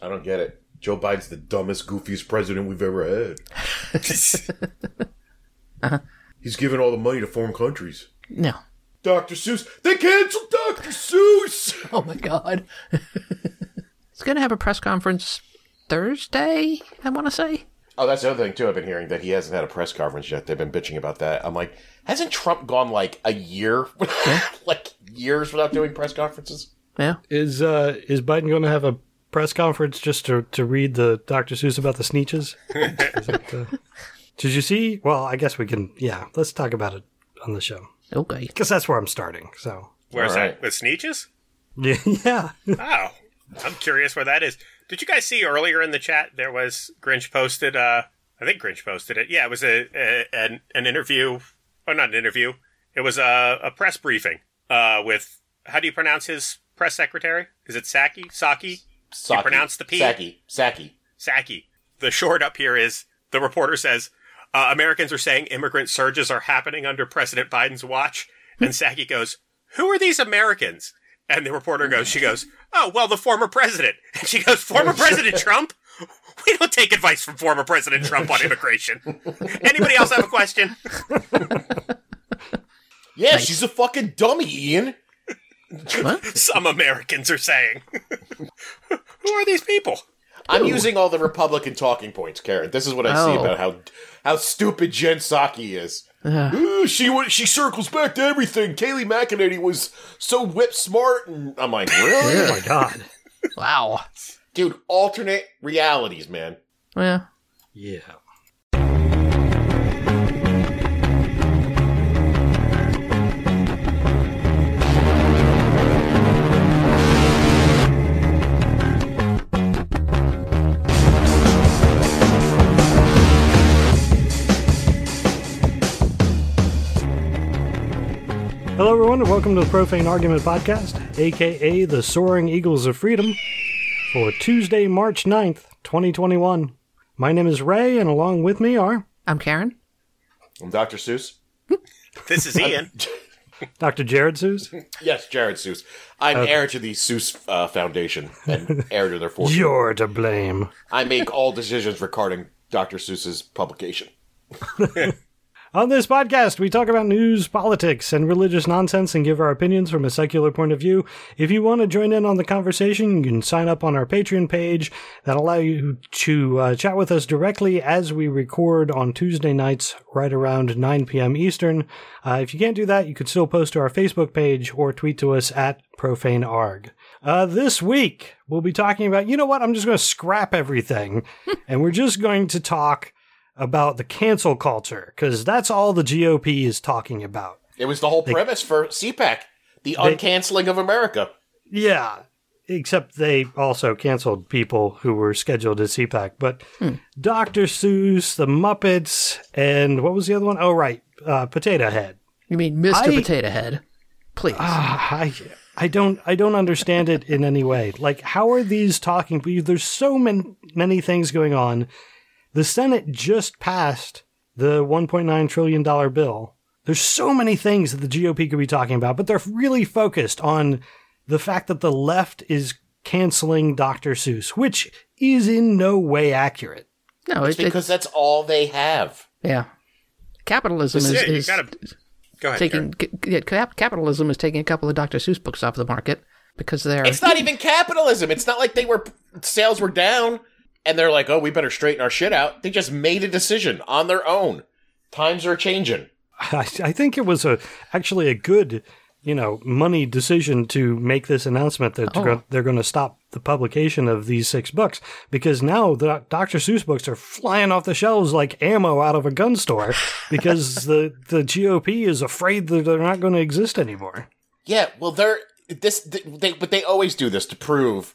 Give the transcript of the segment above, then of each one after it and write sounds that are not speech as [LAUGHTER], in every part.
I don't get it. Joe Biden's the dumbest, goofiest president we've ever had. [LAUGHS] Uh-huh. He's giving all the money to foreign countries. No. Dr. Seuss. They canceled Dr. Seuss. [LAUGHS] Oh my god. [LAUGHS] He's gonna have a press conference Thursday, I wanna say. Oh, that's the other thing too. I've been hearing that he hasn't had a press conference yet. They've been bitching about that. I'm like, hasn't Trump gone like a year, like years without doing press conferences? Yeah. Is uh is Biden going to have a press conference just to to read the Dr. Seuss about the Sneetches? [LAUGHS] Is it, uh, did you see? Well, I guess we can. Yeah, let's talk about it on the show Okay. because that's where I'm starting. So Where's All that? right. With Sneetches? yeah, [LAUGHS] yeah. Oh, I'm curious where that is. Did you guys see earlier in the chat there was Grinch posted? Uh, I think Grinch posted it. Yeah, it was a, a an, an interview. Oh, not an interview. It was a, a press briefing uh, with how do you pronounce his press secretary? Is it Saki? Saki? Saki. pronounce the P? Saki. Saki. Saki. The short up here is the reporter says uh, Americans are saying immigrant surges are happening under President Biden's watch, and Psaki goes, "Who are these Americans?" And the reporter goes, "She goes, oh well, the former president." And she goes, "Former [LAUGHS] President Trump." We don't take advice from former President Trump on immigration. [LAUGHS] Anybody else have a question? Yeah, she's a fucking dummy, Ian. What? [LAUGHS] Some Americans are saying. [LAUGHS] Who are these people? I'm using all the Republican talking points, Karen. This is what I see Oh. about how how stupid Jen Psaki is. Ooh, she wa- she circles back to everything. Kayleigh McEnany was so whip smart, and I'm like, really, Oh my god. Wow. dude? Alternate realities, man. Yeah. Yeah. Hello, everyone, and welcome to the Profane Argument Podcast, aka the Soaring Eagles of Freedom, for Tuesday, March 9th, 2021. My name is Ray, and along with me are I'm Karen. I'm Dr. Seuss. This is Ian. [LAUGHS] Dr. Jared Seuss. Yes, Jared Seuss. I'm heir to the Seuss uh, Foundation and [LAUGHS] heir to their fortune. You're to blame. I make all decisions regarding Dr. Seuss's publication. [LAUGHS] On this podcast, we talk about news, politics, and religious nonsense and give our opinions from a secular point of view. If you want to join in on the conversation, you can sign up on our Patreon page that allow you to uh, chat with us directly as we record on Tuesday nights right around 9 p.m. Eastern. Uh, if you can't do that, you could still post to our Facebook page or tweet to us at profanearg. Uh, this week, we'll be talking about, you know what, I'm just going to scrap everything [LAUGHS] and we're just going to talk about the cancel culture because that's all the GOP is talking about. It was the whole premise for CPAC, the uncanceling of America. Yeah, except they also canceled people who were scheduled at CPAC. But Dr. Seuss, the Muppets, and what was the other one? Oh, right, uh, Potato Head. You mean Mr. I- Potato Head? Please. Ah, I I don't I don't understand it in any way. Like, how are these talking? There's so many many things going on. The Senate just passed the 1.9 trillion dollar bill. There's so many things that the GOP could be talking about, but they're really focused on the fact that the left is canceling Dr. Seuss, which is in no way accurate. no, It's it, because that's all they have. yeah. Capitalism is, is gotta. Go ahead. taking c- yeah, cap- capitalism is taking a couple of Dr. Seuss books off the market because they're It's not even capitalism. It's not like they were sales were down and they're like, "Oh, we better straighten our shit out." They just made a decision on their own. Times are changing. I, I think it was a actually a good, you know, money decision to make this announcement that oh. they're Oh. go- they're going to stop the publication of these six books because now the Dr. Seuss books are flying off the shelves like ammo out of a gun store because [LAUGHS] the the GOP is afraid that they're not going to exist anymore. Yeah, well, they're this, they, but they always do this to prove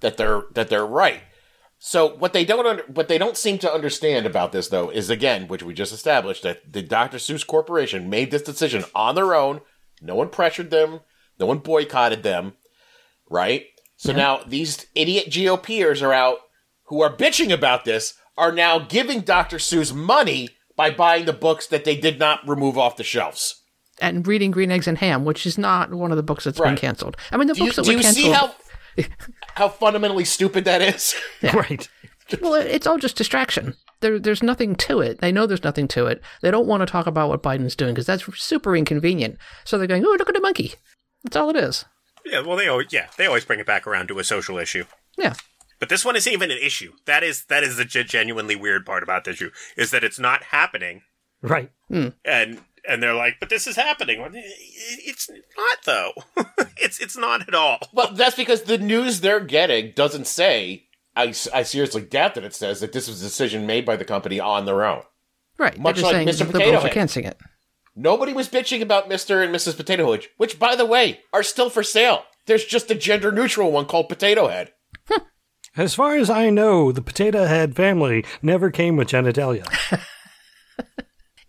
that they're that they're right. So what they don't under, what they don't seem to understand about this though is again, which we just established, that the Dr. Seuss Corporation made this decision on their own. No one pressured them. No one boycotted them. Right. So now these idiot GOPers are out who are bitching about this are now giving Dr. Seuss money by buying the books that they did not remove off the shelves. and reading Green Eggs and Ham, which is not one of the books that's been canceled. I mean, the Do you, books that do were you canceled. see how [LAUGHS] how fundamentally stupid that is? [LAUGHS] Right. Well, it's all just distraction. There, there's nothing to it. They know there's nothing to it. They don't want to talk about what Biden's doing because that's super inconvenient. So they're going, "Oh, look at the monkey." That's all it is. Yeah, well, they always yeah they always bring it back around to a social issue. Yeah. But this one isn't even an issue. That is that is the genuinely weird part about this issue is that it's not happening, Right. and and they're like, but this is happening. It's not though. [LAUGHS] it's it's not at all. Well, that's because the news they're getting doesn't say. I, I seriously doubt that it says that this was a decision made by the company on their own. Right. Much like Mr. Potato liberals Head. canceling it. Nobody was bitching about Mr. and Mrs. Potato Head, which, by the way, are still for sale. There's just a gender neutral one called Potato Head. As far as I know, the Potato Head family never came with genitalia. [LAUGHS]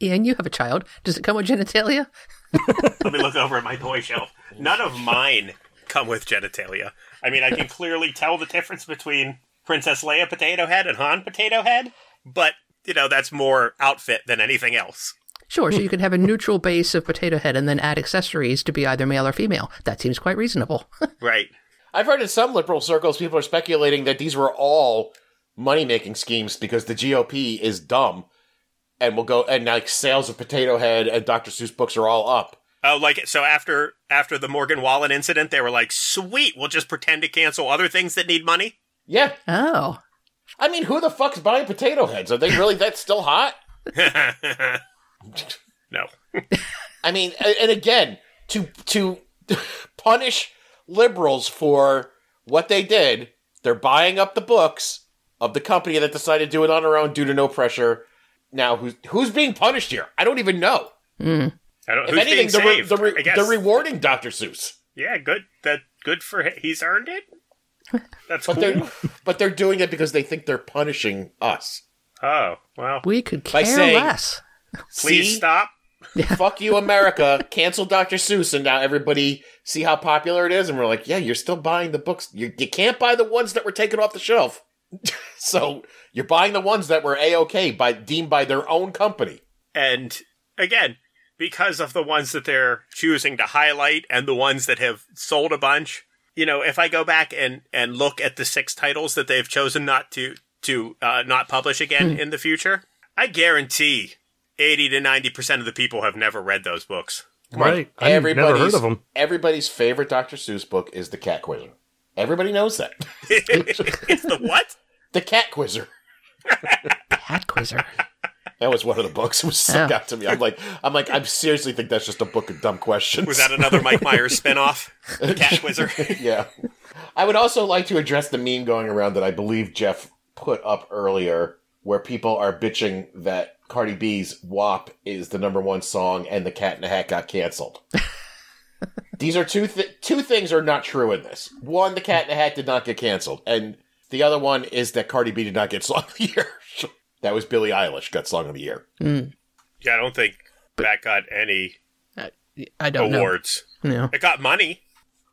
Ian, you have a child. Does it come with genitalia? [LAUGHS] Let me look over at my toy shelf. None of mine come with genitalia. I mean, I can [LAUGHS] clearly tell the difference between Princess Leia Potato Head and Han Potato Head, but you know that's more outfit than anything else. Sure. So you could have a neutral base of potato head and then add accessories to be either male or female. That seems quite reasonable. [LAUGHS] Right. I've heard in some liberal circles people are speculating that these were all money making schemes because the GOP is dumb and we'll go and like sales of Potato Head and Dr. Seuss books are all up. Oh, like so after after the Morgan Wallen incident, they were like, "Sweet, we'll just pretend to cancel other things that need money." Yeah. oh. I mean, who the fuck's buying potato heads? Are they really that still hot? [LAUGHS] [LAUGHS] no. I mean, and again, to to [LAUGHS] punish liberals for what they did, they're buying up the books of the company that decided to do it on their own due to no pressure. Now, who's who's being punished here? I don't even know. Mm. I don't. If who's anything, being they're, saved? they're, re- I guess. they're rewarding Dr. Seuss, yeah, good. That good for him. He's earned it. That's but cool. they're but they're doing it because they think they're punishing us. Oh well. We could By care saying- less. Please See? stop. Fuck you, America! Cancel Dr. Seuss, and now everybody see how popular it is, and we're like, yeah, you're still buying the books. You, you can't buy the ones that were taken off the shelf, [LAUGHS] so you're buying the ones that were a okay by deemed by their own company. And again, because of the ones that they're choosing to highlight and the ones that have sold a bunch, you know, if I go back and and look at the six titles that they've chosen not to to uh, not publish again in the future, I guarantee eighty to ninety percent of the people have never read those books. Right. I've never heard of them. Everybody's favorite Dr. Seuss book is the Cat Quizzer. Everybody knows that. [LAUGHS] it's the what? The Cat Quizzer. The Cat quizzer. That was one of the books. It was stuck Yeah. Oh. out to me. I'm like, I'm like, I seriously think that's just a book of dumb questions. Was that another Mike Myers spinoff? [LAUGHS] The Cat Quizzer. [LAUGHS] yeah. I would also like to address the meme going around that I believe Jeff put up earlier, where people are bitching that Cardi B's WAP is the number one song and the Cat in the Hat got canceled. [LAUGHS] These are two th- two things are not true in this. One, the Cat in the Hat did not get canceled, and the other one is that Cardi B did not get Song of the Year. [LAUGHS] that was Billie Eilish got Song of the Year. Mm. Yeah, I don't think that got any I, I don't awards. know. No. It got money,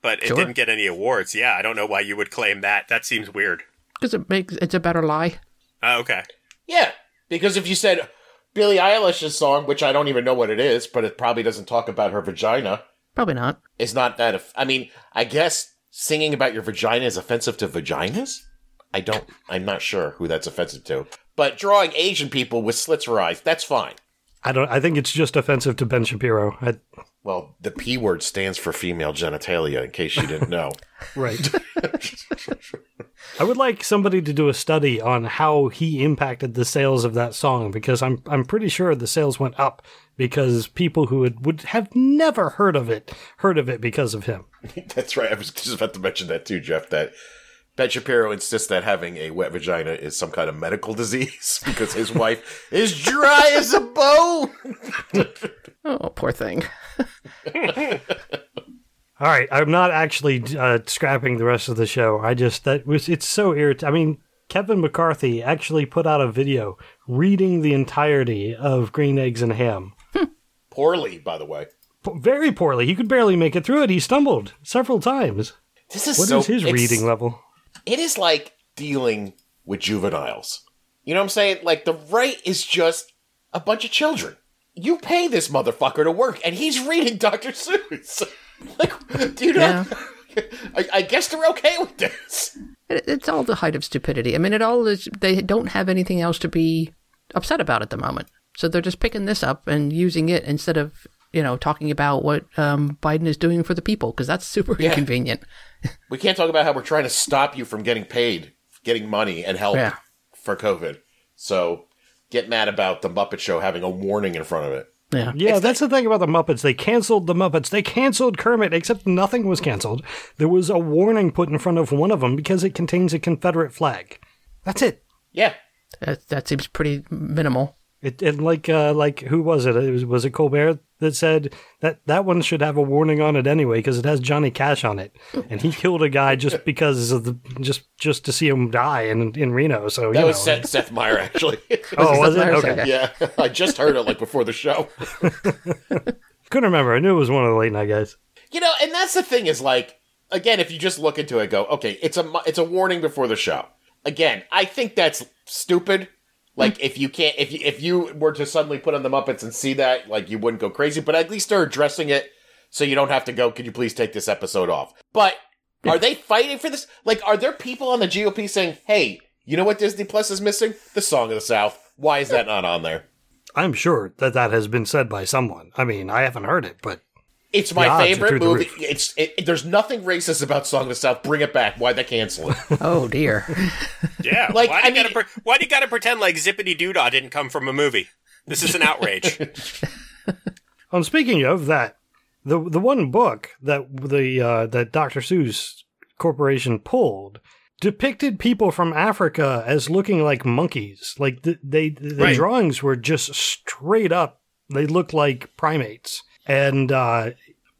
but it Sure. didn't get any awards. Yeah, I don't know why you would claim that. That seems weird. Because it makes it's a better lie. Uh, okay. Yeah, because if you said Billie Eilish's song, which I don't even know what it is, but it probably doesn't talk about her vagina, Probably not. is not that. Off- I mean, I guess singing about your vagina is offensive to vaginas. I don't. I'm not sure who that's offensive to. But drawing Asian people with slits for eyes, that's fine. I don't. I think it's just offensive to Ben Shapiro. I, Well, the P word stands for female genitalia, in case you didn't know. [LAUGHS] [LAUGHS] right. I would like somebody to do a study on how he impacted the sales of that song because I'm I'm pretty sure the sales went up because people who would, would have never heard of it heard of it because of him. [LAUGHS] that's right. I was just about to mention that too, Jeff. That Ben Shapiro insists that having a wet vagina is some kind of medical [LAUGHS] disease because his wife is dry as a bone. [LAUGHS] Oh, poor thing. [LAUGHS] All right, I'm not actually uh, scrapping the rest of the show. I just that was it's so irritating. I mean, Kevin McCarthy actually put out a video reading the entirety of Green Eggs and Ham. Poorly, by the way. P- Very poorly. He could barely make it through it. He stumbled several times. This is What is so, his reading level? It is like dealing with juveniles. You know what I'm saying? Like the right is just a bunch of children. You pay this motherfucker to work, and he's reading [LAUGHS] Dr. Seuss. [LAUGHS] like, do you not? [LAUGHS] I, I guess they're okay with this. It, it's all the height of stupidity. I mean, it all is. They don't have anything else to be upset about at the moment, so they're just picking this up and using it instead of you know talking about what um, Biden is doing for the people because that's super Yeah. inconvenient. We can't talk about how we're trying to stop you from getting paid, getting money and help Yeah. for COVID. So get mad about the Muppet Show having a warning in front of it. Yeah. Yeah, that's the thing about the Muppets. They canceled the Muppets. They canceled Kermit, except nothing was canceled. There was a warning put in front of one of them because it contains a Confederate flag. That's it. Yeah. That, that seems pretty minimal. It, and like uh, like who was it? it was, was it Colbert that said that that one should have a warning on it anyway because it has Johnny Cash on it, [LAUGHS] and he killed a guy just because of the just just to see him die in in Reno. So That you was know. Seth, Seth Meyer, actually. [LAUGHS] Oh, was it? Myers? Okay. Okay. yeah. [LAUGHS] I just heard it like before the show. Couldn't remember. I knew it was one of the late night guys. You know, and that's the thing is like, again, if you just look into it, go, okay, it's a it's a warning before the show. Again, I think that's stupid. Like if you can't, if you, if you were to suddenly put on the Muppets and see that, like you wouldn't go crazy. But at least they're addressing it, so you don't have to go. Could you please take this episode off? But are they fighting for this? Like, are there people on the GOP saying, "Hey, you know what Disney Plus is missing? The Song of the South. Why is that not on there?" I'm sure that that has been said by someone. I mean, I haven't heard it, but It's my The odds are favorite through the movie. roof. It's it, there's nothing racist about Song of the South. Bring it back. Why'd they cancel it? [LAUGHS] Oh dear. Yeah. Like, why I do you gotta pre- why do you gotta pretend like Zippity Doodah didn't come from a movie? This is an outrage. [LAUGHS] Um, speaking of that, the the one book that the uh, that Dr. Seuss Corporation pulled depicted people from Africa as looking like monkeys. Like the, they the Right. drawings were just straight up. They looked like primates, and uh,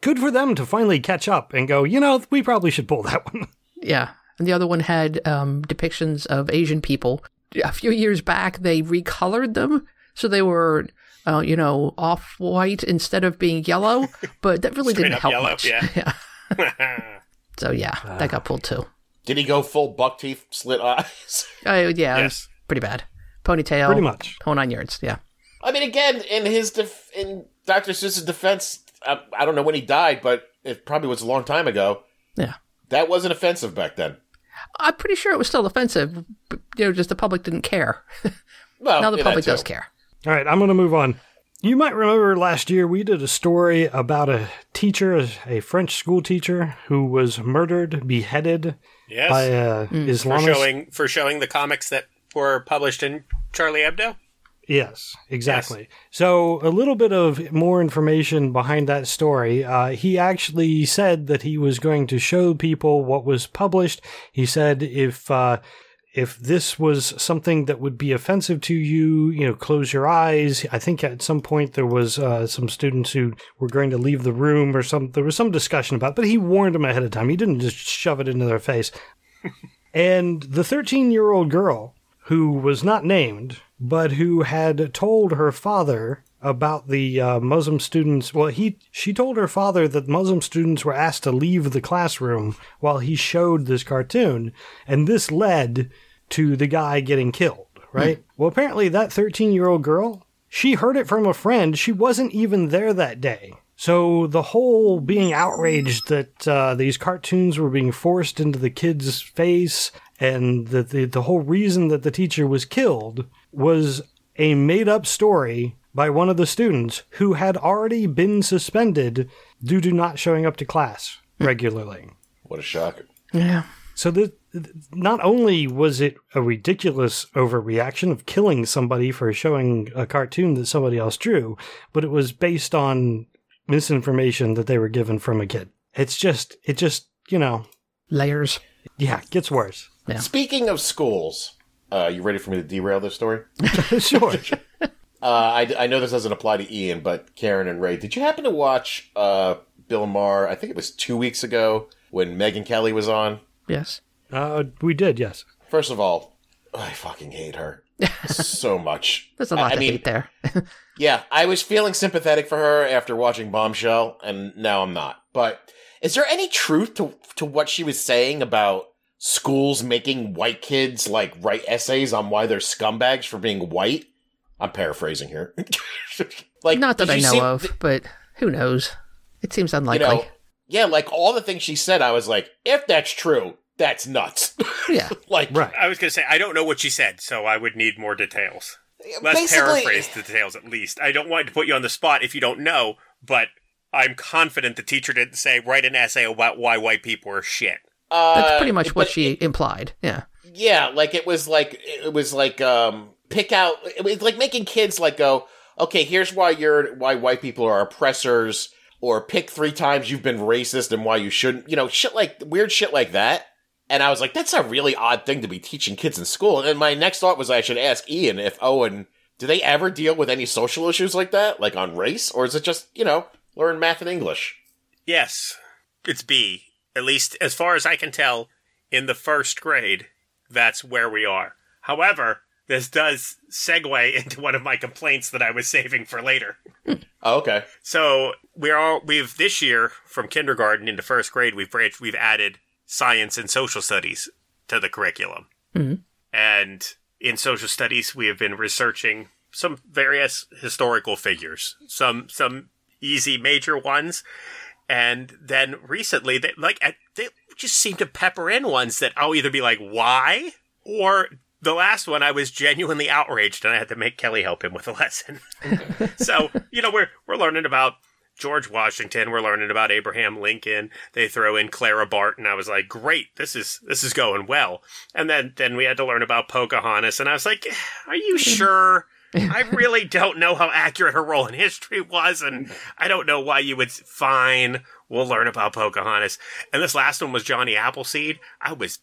good for them to finally catch up and go. You know, we probably should pull that one. [LAUGHS] Yeah. And the other one had um, depictions of Asian people. A few years back, they recolored them. So they were, uh, you know, off white instead of being yellow. [LAUGHS] But that really didn't help yellow, much. yeah. [LAUGHS] So yeah, that got pulled too. Did he go full buck teeth, slit eyes? Uh, yeah, Yes. pretty bad. Ponytail. Pretty much. Whole nine yards. Yeah. I mean, again, in his def- in Dr. Seuss's defense, I, I don't know when he died, but it probably was a long time ago. Yeah. That wasn't offensive back then. I'm pretty sure it was still offensive. But, you know, just the public didn't care. [LAUGHS] Well, now the public does care. All right, I'm going to move on. You might remember last year we did a story about a teacher, a French school teacher, who was murdered, beheaded yes. by uh, mm. a for Islamist. showing for showing the comics that were published in Charlie Hebdo. Yes, exactly. So a little bit of more information behind that story. Uh, he actually said that he was going to show people what was published. He said if uh, if this was something that would be offensive to you, you know, close your eyes. I think at some point there was uh, some students who were going to leave the room or some. There was some discussion about, it, but he warned them ahead of time. He didn't just shove it into their face. [LAUGHS] and the 13 year old girl who was not named, but who had told her father about the uh, Muslim students. Well, he she told her father that Muslim students were asked to leave the classroom while he showed this cartoon, and this led to the guy getting killed. Right. Well, apparently that 13 year old girl she heard it from a friend. She wasn't even there that day. So the whole being outraged that uh, these cartoons were being forced into the kid's face, and that the the whole reason that the teacher was killed was a made up story by one of the students who had already been suspended due to not showing up to class regularly. What a shocker. Yeah. So the, not only was it a ridiculous overreaction of killing somebody for showing a cartoon that somebody else drew, but it was based on misinformation that they were given from a kid. It's just, it just, you know, Layers. yeah, gets worse. Yeah. Speaking of schools, uh, you ready for me to derail this story? [LAUGHS] sure. Uh, I, I know this doesn't apply to Ian, but Karen and Ray, did you happen to watch uh, Bill Maher? I think it was two weeks ago when Megyn Kelly was on. Yes. Uh, we did, yes. First of all, I fucking hate her [LAUGHS] so much. There's a lot I, I to mean, hate there. [LAUGHS] Yeah, I was feeling sympathetic for her after watching Bombshell, and now I'm not. But is there any truth to to what she was saying about schools making white kids like write essays on why they're scumbags for being white? I'm paraphrasing here. [LAUGHS] like, Not that I know see- of, but who knows? It seems You unlikely. know, yeah, like all the things she said, I was like, if that's true, that's nuts. [LAUGHS] Yeah. like, Right. I was going to say, I don't know what she said, so I would need more details. Let's basically, paraphrase the details at least. I don't want to put you on the spot if you don't know, but I'm confident the teacher didn't say, write an essay about why white people are shit. Uh, That's pretty much what but she implied. Yeah. Yeah, like it was like it was like um pick out it was like making kids like go, okay, here's why you're why white people are oppressors, or pick three times you've been racist and why you shouldn't, you know, shit like weird shit like that. And I was like, that's a really odd thing to be teaching kids in school. And my next thought was I should ask Ian if Owen, do they ever deal with any social issues like that, like on race, or is it just you know learn math and English? Yes, it's B. At least as far as I can tell, in the first grade, that's where we are. However, this does segue [LAUGHS] into one of my complaints that I was saving for later. Oh, okay. So we're all we've this year from kindergarten into first grade we've branched, we've added science and social studies to the curriculum. Mhm. And in social studies we have been researching some various historical figures, some some easy major ones, and then recently they like they just seem to pepper in ones that I'll either be like why or the last one I was genuinely outraged and I had to make Kelly help him with a [LAUGHS] lesson. so, you know, we're we're learning about George Washington, we're learning about Abraham Lincoln. They throw in Clara Barton. I was like, "Great. This is this is going well." And then then we had to learn about Pocahontas and I was like, eh, "Are you mm-hmm. sure?" I really don't know how accurate her role in history was, and I don't know why you would. Fine, we'll learn about Pocahontas. And this last one was Johnny Appleseed. I was,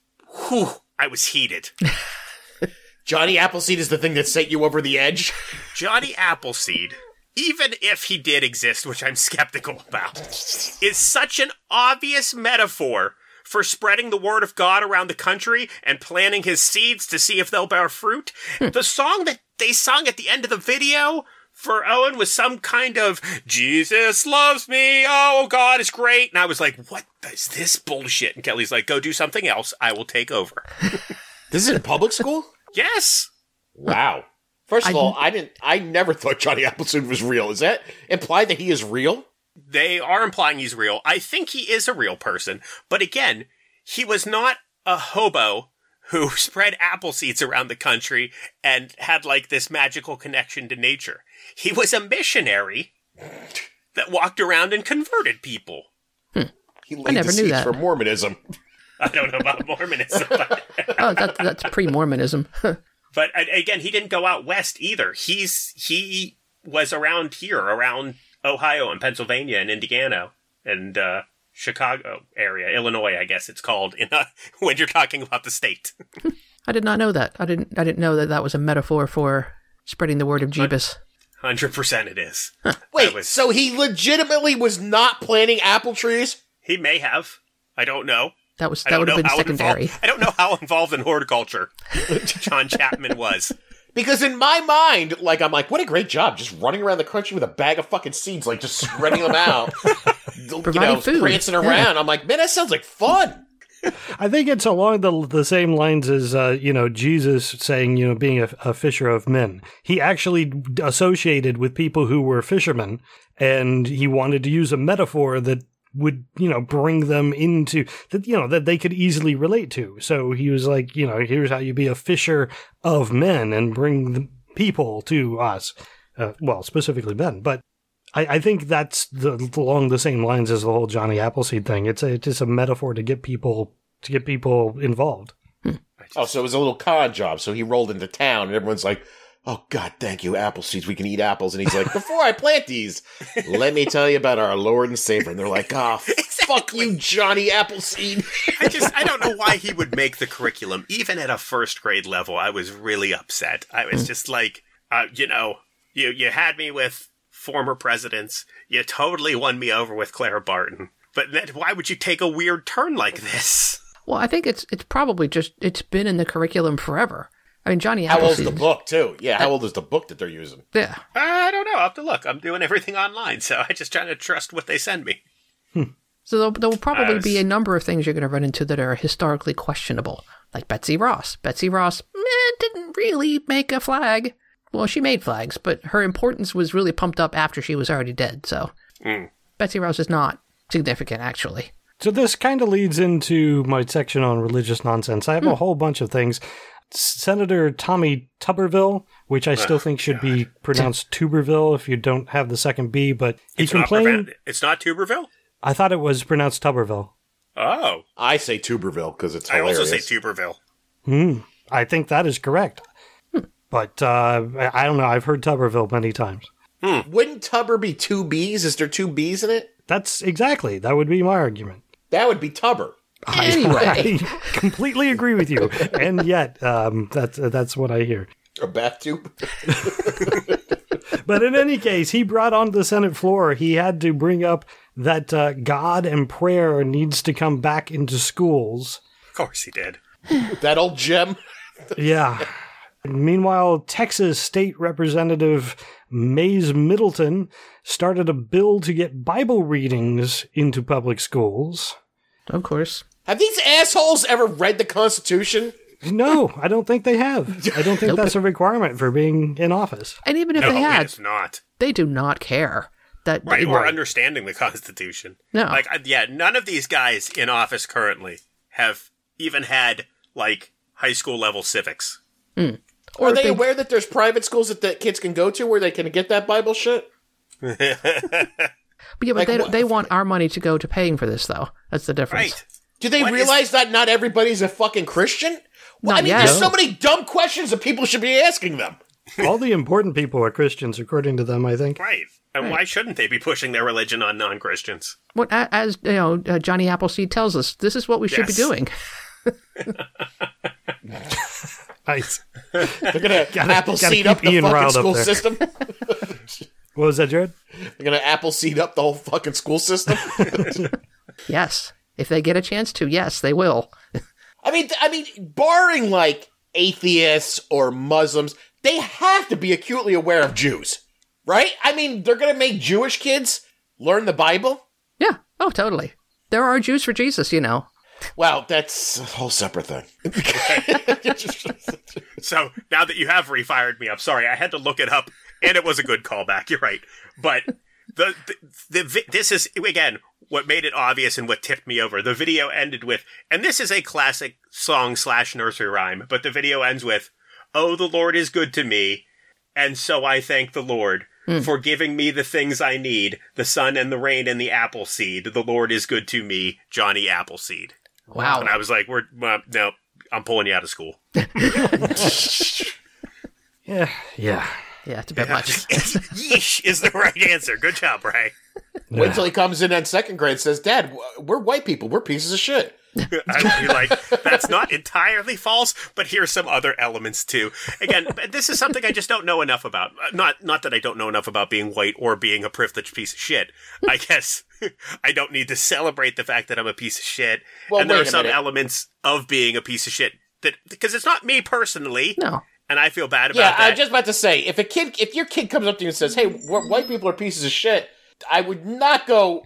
whew, I was heated. [LAUGHS] Johnny Appleseed is the thing that set you over the edge. Johnny Appleseed, even if he did exist, which I'm skeptical about, is such an obvious metaphor for spreading the word of God around the country and planting his seeds to see if they'll bear fruit. Hmm. the song that they sung at the end of the video for Owen was some kind of Jesus loves me, oh God is great. And I was like, what is this bullshit? And Kelly's like, go do something else. I will take over. [LAUGHS] This is in public school? yes. Wow. First of I all, I didn't. I never thought Johnny Appleseed was real. Is that implied that he is real? They are implying he's real. I think he is a real person, but again, he was not a hobo who [LAUGHS] spread apple seeds around the country and had like this magical connection to nature. He was a missionary that walked around and converted people. He laid never the knew seeds that. for Mormonism. [LAUGHS] I don't know about [LAUGHS] Mormonism, Oh, that, that's pre Mormonism. but uh, again, he didn't go out west either. He's he was around here, around Ohio and Pennsylvania and Indiana and uh, Chicago area, Illinois, I guess it's called [LAUGHS] in uh, when you're talking about the state. [LAUGHS] I did not know that. I didn't. I didn't know that that was a metaphor for spreading the word of Jeebus. Hundred percent, it is. Wait, was- so he legitimately was not planting apple trees? He may have. I don't know. That was that would have been secondary. Involved, I don't know how involved in horticulture [LAUGHS] John Chapman was. Because in my mind, like I'm like, what a great job, just running around the country with a bag of fucking seeds, like just spreading them out, [LAUGHS] you know, food. prancing Yeah. around. I'm like, man, that sounds like fun. [LAUGHS] I think it's along the the same lines as uh, you know Jesus saying you know being a, a fisher of men. He actually associated with people who were fishermen, and he wanted to use a metaphor that would you know bring them into that you know that they could easily relate to. So he was like, you know, here's how you be a fisher of men and bring the people to us. Uh, well, specifically men, but I, I think that's the, along the same lines as the whole Johnny Appleseed thing. It's a, it's just a metaphor to get people to get people involved. Oh, so it was a little con job. So he rolled into town, and everyone's like, "Oh God, thank you, apple seeds. We can eat apples." And he's like, "Before I plant these, let me tell you about our Lord and Savior." And they're like, [LAUGHS] "Oh, fuck you, Johnny Appleseed." [LAUGHS] I just I don't know why he would make the curriculum even at a first grade level. I was really upset. I was just like, uh, you know, you you had me with former presidents. You totally won me over with Clara Barton. But then why would you take a weird turn like this? Well, I think it's it's probably just it's been in the curriculum forever. I mean, Johnny How old's the book too? Yeah, how old is the book that they're using? Yeah, I don't know. I'll have to look. I'm doing everything online, so I just trying to trust what they send me. so there'll, there will probably Uh, be a number of things you're going to run into that are historically questionable, like Betsy Ross. Betsy Ross eh, didn't really make a flag. Well, she made flags, but her importance was really pumped up after she was already dead. So Mm. Betsy Ross is not significant, actually. So this kind of leads into my section on religious nonsense. I have a whole bunch of things. Senator Tommy Tuberville, which I still think should be pronounced Tuberville if you don't have the second B, but he It's complained. prevent- it's not Tuberville? I thought it was pronounced Tuberville. Oh. I say Tuberville because it's I also say Tuberville. Hmm. I think that is correct. But uh, I I don't know. I've heard Tuberville many times. Wouldn't Tubber be two B's? Is there two B's in it? That's exactly. That would be my argument. That would be Tubber. Anyway, [LAUGHS] I completely agree with you, and yet um, that's that's what I hear. A bath tube. But in any case, he brought onto the Senate floor. He had to bring up that uh, God and prayer needs to come back into schools. Of course he did. [LAUGHS] that old gem. Yeah. Meanwhile, Texas State Representative Mayes Middleton started a bill to get Bible readings into public schools. of course. Have these assholes ever read the Constitution? No, I don't think they have. I don't think [LAUGHS] that's a requirement for being in office. And even if No, they had, it's not. they do not care. That Right, or Right. understanding the Constitution. No. Like, yeah, none of these guys in office currently have even had, like, high school level civics. Hmm. or Are if they aware that there's private schools that the kids can go to where they can get that Bible shit? [LAUGHS] But yeah, but Like they what- they want our money to go to paying for this, though. That's the difference. Right. Do they What is- realize that not everybody's a fucking Christian? Well, I mean, yet. there's so many dumb questions that people should be asking them. [LAUGHS] All the important people are Christians, according to them, I think. Right. And why shouldn't they be pushing their religion on non Christians? What as you know, uh, Johnny Appleseed tells us, this is what we should be doing. [LAUGHS] [LAUGHS] Nice. They're gonna apple gotta seed up keep the Ian fucking riled school system. What was that, Jared? They're gonna apple seed up the whole fucking school system. Yes, if they get a chance to, yes, they will. I mean, I mean, barring like atheists or Muslims, they have to be acutely aware of Jews, right? I mean, they're gonna make Jewish kids learn the Bible. Yeah. Oh, totally. There are Jews for Jesus, you know. Well, that's a whole separate thing. [LAUGHS] So now that you have refired me I'm sorry, I had to look it up, and it was a good callback. You're right, but the the, the this is again what made it obvious and what tipped me over. The video ended with, and this is a classic song slash nursery rhyme, but the video ends with, "Oh, the Lord is good to me, and so I thank the Lord." For giving me the things I need, the sun and the rain and the apple seed. The Lord is good to me, Johnny Appleseed. Wow. And I was like, "We're uh, no, I'm pulling you out of school." [LAUGHS] [LAUGHS] Yeah, yeah. Yeah, [LAUGHS] it's a bit much. Yeesh is the right answer. Good job, Ray. Wait till he comes in in second grade and says, Dad, we're white people. We're pieces of shit. [LAUGHS] I'd be like, that's not entirely false, but here's some other elements too. Again, this is something I just don't know enough about. Uh, Not not that I don't know enough about being white or being a privileged piece of shit. I [LAUGHS] guess I don't need to celebrate the fact that I'm a piece of shit. Well, and there are some minute. elements of being a piece of shit that because it's not me personally, No. And I feel bad about it. Yeah, that. I was just about to say, if a kid, if your kid comes up to you and says, "Hey, wh- white people are pieces of shit," I would not go,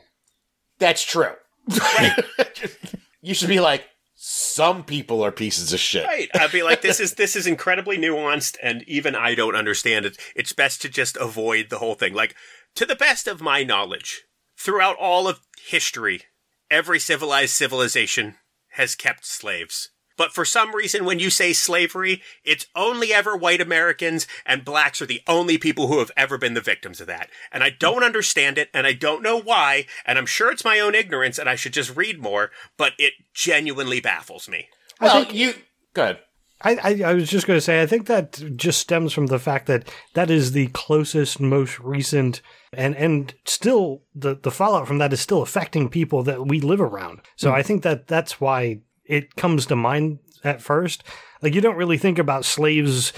"That's true." [LAUGHS] you should be like, "Some people are pieces of shit." Right. I'd be like, this is this is incredibly nuanced, and even I don't understand it. It's best to just avoid the whole thing. Like, to the best of my knowledge, throughout all of history, every civilized civilization has kept slaves. But for some reason, when you say slavery, it's only ever white Americans and blacks are the only people who have ever been the victims of that. And I don't understand it, and I don't know why, and I'm sure it's my own ignorance, and I should just read more, but it genuinely baffles me. Well, think- you good. I, I, I was just going to say, I think that just stems from the fact that that is the closest, most recent, and and still the the fallout from that is still affecting people that we live around. So hmm. I think that that's why it comes to mind at first. Like you don't really think about slaves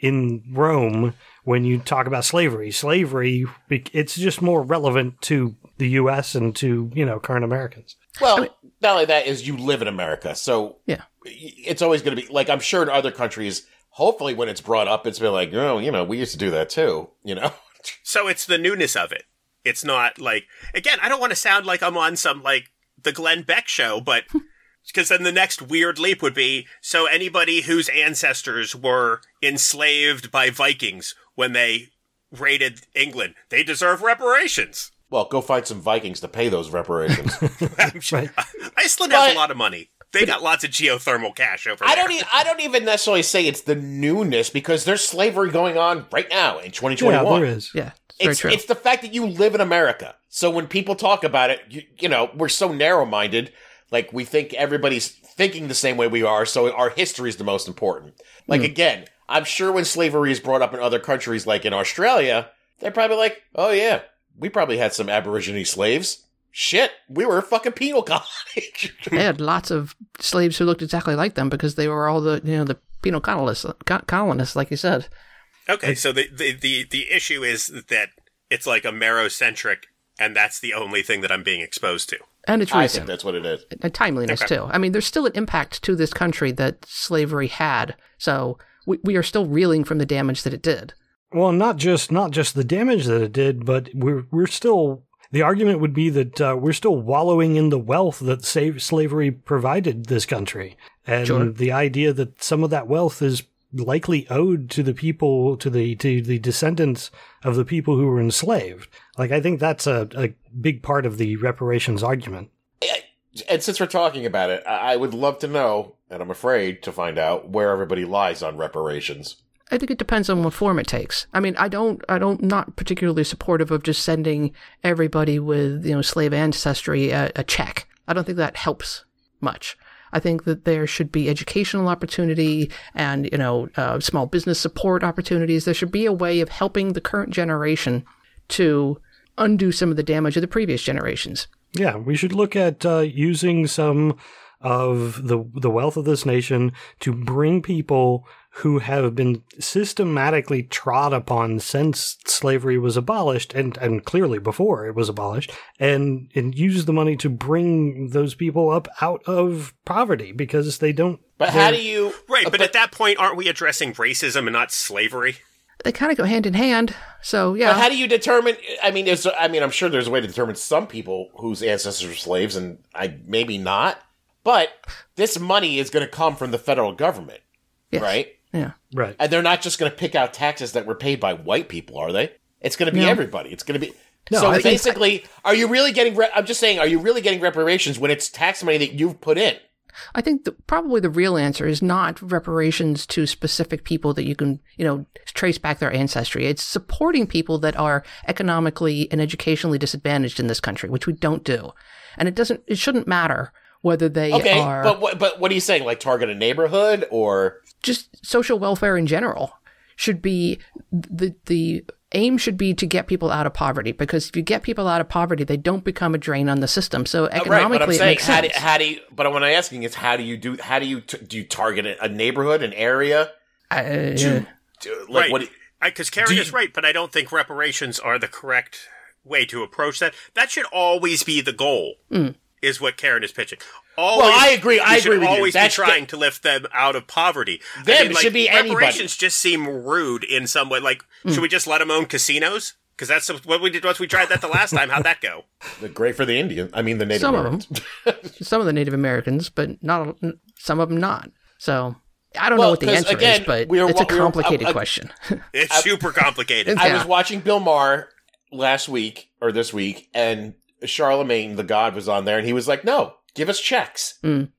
in Rome when you talk about slavery. Slavery, it's just more relevant to the U.S. and to you know current Americans. Well, not only that is you live in America, so Yeah. it's always going to be like I'm sure in other countries. Hopefully, when it's brought up, it's been like, oh, you know, we used to do that too. You know, [LAUGHS] So it's the newness of it. It's not like again, I don't want to sound like I'm on some like the Glenn Beck show, but [LAUGHS] because then the next weird leap would be so anybody whose ancestors were enslaved by Vikings when they raided England, they deserve reparations. Well, go find some Vikings to pay those reparations. I'm [LAUGHS] sure- Right. Iceland has But- a lot of money. They got lots of geothermal cash over I there. don't. E- I don't even necessarily say it's the newness because there's slavery going on right now in Yeah, 2021. there is. Yeah, it's It's it's the fact that you live in America. So when people talk about it, you, you know, we're so narrow minded. Like we think everybody's thinking the same way we are. So our history is the most important. Like hmm. again, I'm sure when slavery is brought up in other countries, like in Australia, they're probably like, "Oh yeah, we probably had some Aborigine slaves." Shit, we were a fucking penal [LAUGHS] colony. they had lots of slaves who looked exactly like them because they were all the you know the penal colonists, co- colonists, like you said. Okay, so the, the the the issue is that it's like a Merocentric, and that's the only thing that I'm being exposed to. And it's I recent. think that's what it is. and timeliness Okay. too. I mean, there's still an impact to this country that slavery had. So we, we are still reeling from the damage that it did. Well, not just not just the damage that it did, but we're we're still. The argument would be that uh, we're still wallowing in the wealth that sa- slavery provided this country, and Sure. the idea that some of that wealth is likely owed to the people, to the to the descendants of the people who were enslaved. Like, I think that's a, a big part of the reparations argument. And since we're talking about it, I I would love to know, and I'm afraid to find out where everybody lies on reparations. I think it depends on what form it takes. I mean, I don't, I don't, not particularly supportive of just sending everybody with you know slave ancestry a, a check. I don't think that helps much. I think that there should be educational opportunity and you know uh, small business support opportunities. There should be a way of helping the current generation to undo some of the damage of the previous generations. Yeah, we should look at uh, using some of the the wealth of this nation to bring people who have been systematically trod upon since slavery was abolished and, and clearly before it was abolished and and use the money to bring those people up out of poverty because they don't But how do you Right, uh, but, at that point, aren't we addressing racism and not slavery? They kind of go hand in hand. So yeah, But how do you determine? I mean, there's. I mean, I'm sure there's a way to determine some people whose ancestors were slaves, and I maybe not. But this money is going to come from the federal government, Yes. right? Yeah. right And they're not just going to pick out taxes that were paid by white people, are they? It's going to be No. everybody. It's going to be. No, so I think- basically, are you really getting? Re- I'm just saying, are you really getting reparations when it's tax money that you've put in? I think the, probably the real answer is not reparations to specific people that you can, you know, trace back their ancestry. It's supporting people that are economically and educationally disadvantaged in this country, which we don't do. And it doesn't, it shouldn't matter whether they Okay, are but what? But what are you saying? Like target a neighborhood or? Just social welfare in general should be the the aim should be to get people out of poverty because if you get people out of poverty, they don't become a drain on the system. So Uh, economically, right, but I'm it saying makes how do, sense. how do you? But what I'm asking is how do you do? How do you t- do you target a, a neighborhood, an area? Uh, To, to- like right. what? Because Karen you- is right, but I don't think reparations are the correct way to approach that. That should always be the goal, is what Karen is pitching. Always, Well, I agree- I we agree with you. always That's be trying to lift them out of poverty. I Them, mean, it should be anybody. reparations just seem rude in some way. Like, should we just let them own casinos? Because that's what we did once we tried that the last time. How'd that go? [LAUGHS] They're great for the Indian. I mean, the Native Some of Americans. [LAUGHS] some of the Native Americans, but not some of them not. So I don't Well, know what the answer again, is, but we were- it's a we were- complicated uh, uh, question. [LAUGHS] It's super complicated. I was watching Bill Maher last week or this week, and Charlamagne tha God was on there, and he was like, "No, give us checks." Mm.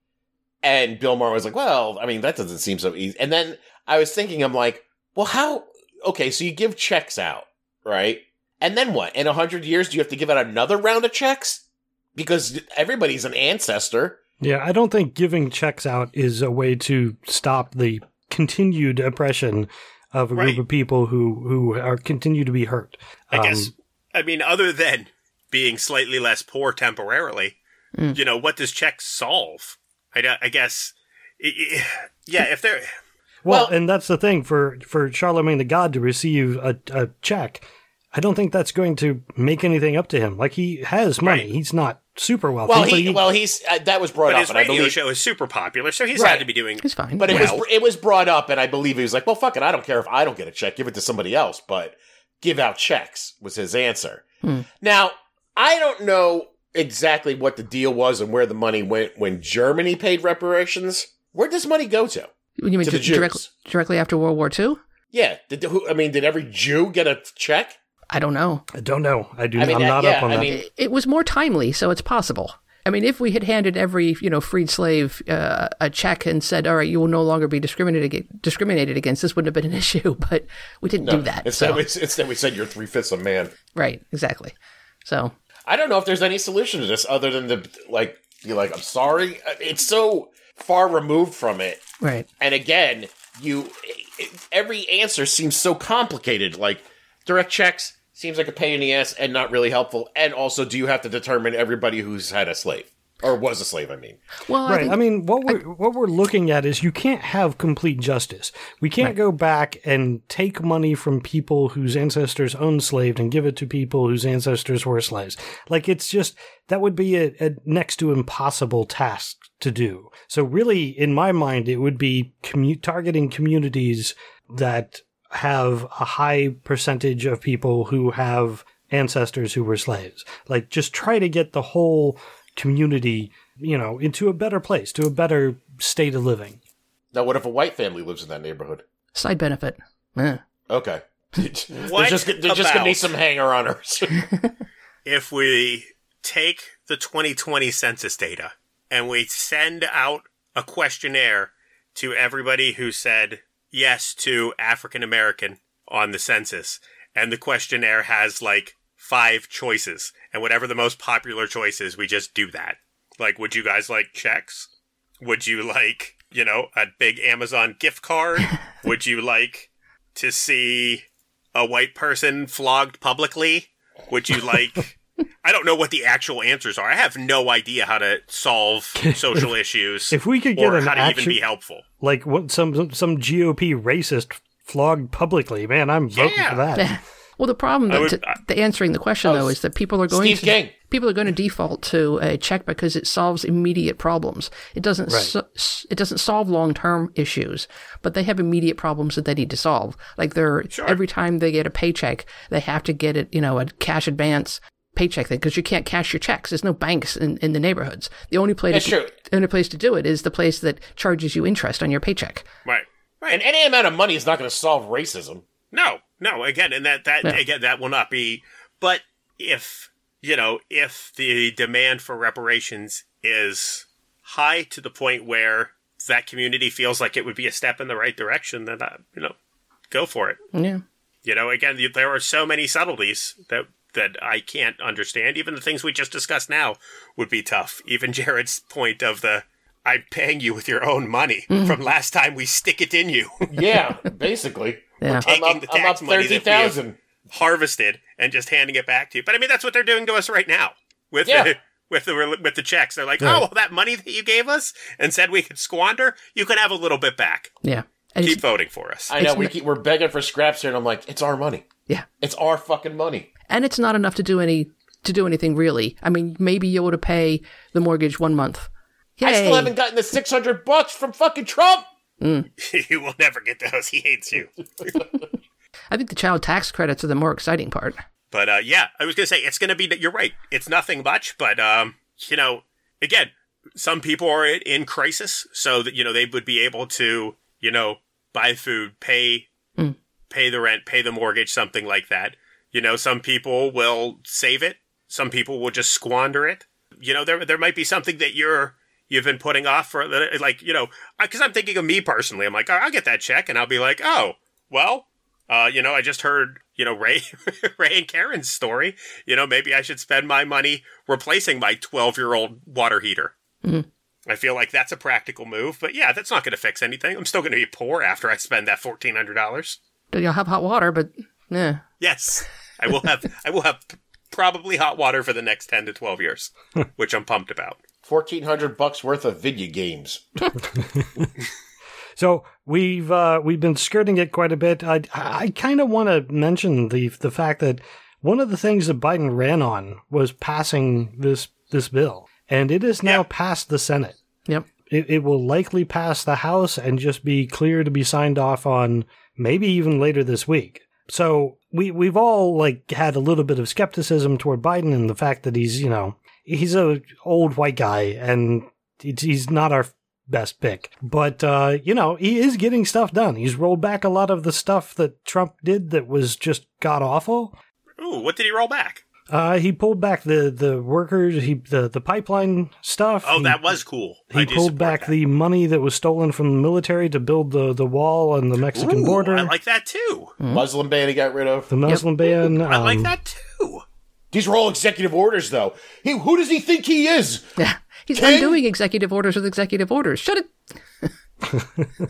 And Bill Maher was like, "Well, I mean, that doesn't seem so easy." And then I was thinking, I'm like, "Well, how? Okay, so you give checks out, right? And then what? In a hundred years, do you have to give out another round of checks? Because everybody's an ancestor." Yeah, I don't think giving checks out is a way to stop the continued oppression of a Right. group of people who who are continue to be hurt. I Um, guess. I mean, other than being slightly less poor temporarily, Mm. you know, what does checks solve? I, I guess. i- i- Yeah, if they're Well, Well- and that's the thing for for Charlamagne tha God to receive a, a check. I don't think that's going to make anything up to him. Like he has money, Right. he's not super wealthy. Well, but he, well, he's uh, that was brought but up, his and I radio believe show is super popular, so he's Right. had to be doing. it's fine. But it was it was brought up, and I believe he was like, "Well, fuck it, I don't care if I don't get a check. Give it to somebody else, but give out checks." Was his answer. Hmm. Now, I don't know exactly what the deal was and where the money went when Germany paid reparations. Where does money go to? you mean to the di- directly, Jews. directly after World War II? Yeah, did who? I mean, did every Jew get a check? I don't know. I don't know. I do. I mean, I'm uh, not yeah, up on I that. mean- It was more timely, so it's possible. I mean, if we had handed every you know freed slave uh, a check and said, "All right, you will no longer be discriminated discriminated against," this wouldn't have been an [LAUGHS] issue. But we didn't do that. Instead, so- we, instead we said you're three fifths a man. right, exactly. So I don't know if there's any solution to this other than to like be like, I'm sorry. It's so far removed from it. right, And again, you every answer seems so complicated. Like direct checks seems like a pain in the ass and not really helpful. And also, do you have to determine everybody who's had a slave or was a slave? I mean, well, I Right. think I mean, what we're what we're looking at is you can't have complete justice. We can't go back and take money from people whose ancestors owned slaves and give it to people whose ancestors were slaves. Like it's just that would be a, a next to impossible task to do. So really, in my mind, it would be commu- targeting communities that have a high percentage of people who have ancestors who were slaves. Like just try to get the whole community, you know, into a better place, to a better state of living. now what if a white family lives in that neighborhood? side benefit. Eh. Okay. [LAUGHS] What They're just, they're just gonna about- need some hanger honors. [LAUGHS] if we take the 2020 census data and we send out a questionnaire to everybody who said yes to African American on the census, and the questionnaire has like five choices, and whatever the most popular choice is, we just do that. Like, would you guys like checks? Would you like, you know, a big Amazon gift card? [LAUGHS] would you like to see a white person flogged publicly? Would you like [LAUGHS] I don't know what the actual answers are. I have no idea how to solve [LAUGHS] social issues. If we could get or an how to actual, even be helpful. like what some some GOP racist flogged publicly, man, I'm voting Yeah. for that. Well, the problem that, would- to, to answering the question oh, though is that people are going Steve to King. people are going to default to a check because it solves immediate problems. It doesn't Right. so, it doesn't solve long term issues, but they have immediate problems that they need to solve. Like they're every time they get a paycheck, they have to get it, you know, a cash advance paycheck thing because you can't cash your checks. There's no banks in, in the neighborhoods. The only place That's true. the only place to do it is the place that charges you interest on your paycheck. Right. Right. and any amount of money is not going to solve racism. No, no, again, and that that Yeah. again that will not be but if you know, if the demand for reparations is high to the point where that community feels like it would be a step in the right direction, then uh, you know, go for it. Yeah. You know, again, there are so many subtleties that that I can't understand. Even the things we just discussed now would be tough. Even [LAUGHS] Jared's point of the I'm paying you with your own money from last time we stick it in you, Yeah, basically. Yeah. I'm up, the I'm tax up money thirty that we harvested and just handing it back to you. But I mean, that's what they're doing to us right now with Yeah. the [LAUGHS] with the with the checks. They're like, Right. oh, well, that money that you gave us and said we could squander, you can have a little bit back. Yeah. And Keep voting for us. I know we keep, we're begging for scraps here, and I'm like, it's our money. yeah. It's our fucking money. and it's not enough to do any to do anything really. I mean, maybe you're able to pay the mortgage one month. Yay. I still haven't gotten the six hundred bucks from fucking Trump. [LAUGHS] you will never get those. He hates you. [LAUGHS] I think the child tax credits are the more exciting part. But uh, yeah, I was gonna say it's gonna be. that You're right. It's nothing much, but um, you know, again, some people are in, in crisis, so that you know they would be able to, you know, buy food, pay, pay the rent, pay the mortgage, something like that. You know, some people will save it. Some people will just squander it. You know, there there might be something that you're you've been putting off for like you know because I'm thinking of me personally. I'm like, I'll get that check, and I'll be like, oh, well, uh, you know, I just heard, you know, Ray, [LAUGHS] Ray and Karen's story. You know, maybe I should spend my money replacing my 12 year old water heater. I feel like that's a practical move, but yeah, that's not going to fix anything. I'm still going to be poor after I spend that $1,400. You'll have hot water, but yeah. Yes, I will have, I will have probably hot water for the next 10 to 12 years, [LAUGHS] which I'm pumped about. Fourteen hundred bucks worth of video games. [LAUGHS] So we've uh, we've been skirting it quite a bit. I I kind of want to mention the the fact that one of the things that Biden ran on was passing this this bill, and it is now Yeah. passed the Senate. Yep. It, it will likely pass the House and just be clear to be signed off on maybe even later this week. So we we've all like had a little bit of skepticism toward Biden and the fact that he's you know he's a old white guy and he's not our best pick. But uh, you know he is getting stuff done. He's rolled back a lot of the stuff that Trump did that was just god awful. Ooh, what did he roll back? Uh, he pulled back the the workers, he the the pipeline stuff. Oh, he, that was cool. He do pulled back that. the money that was stolen from the military to build the the wall on the Mexican Ooh, border. I like that too. Muslim ban he got rid of. the Muslim ban. I like um, that too. These are all executive orders, though. He, who does he think he is? [LAUGHS] Yeah. He's King? undoing executive orders with executive orders. Shut it. [LAUGHS] [LAUGHS]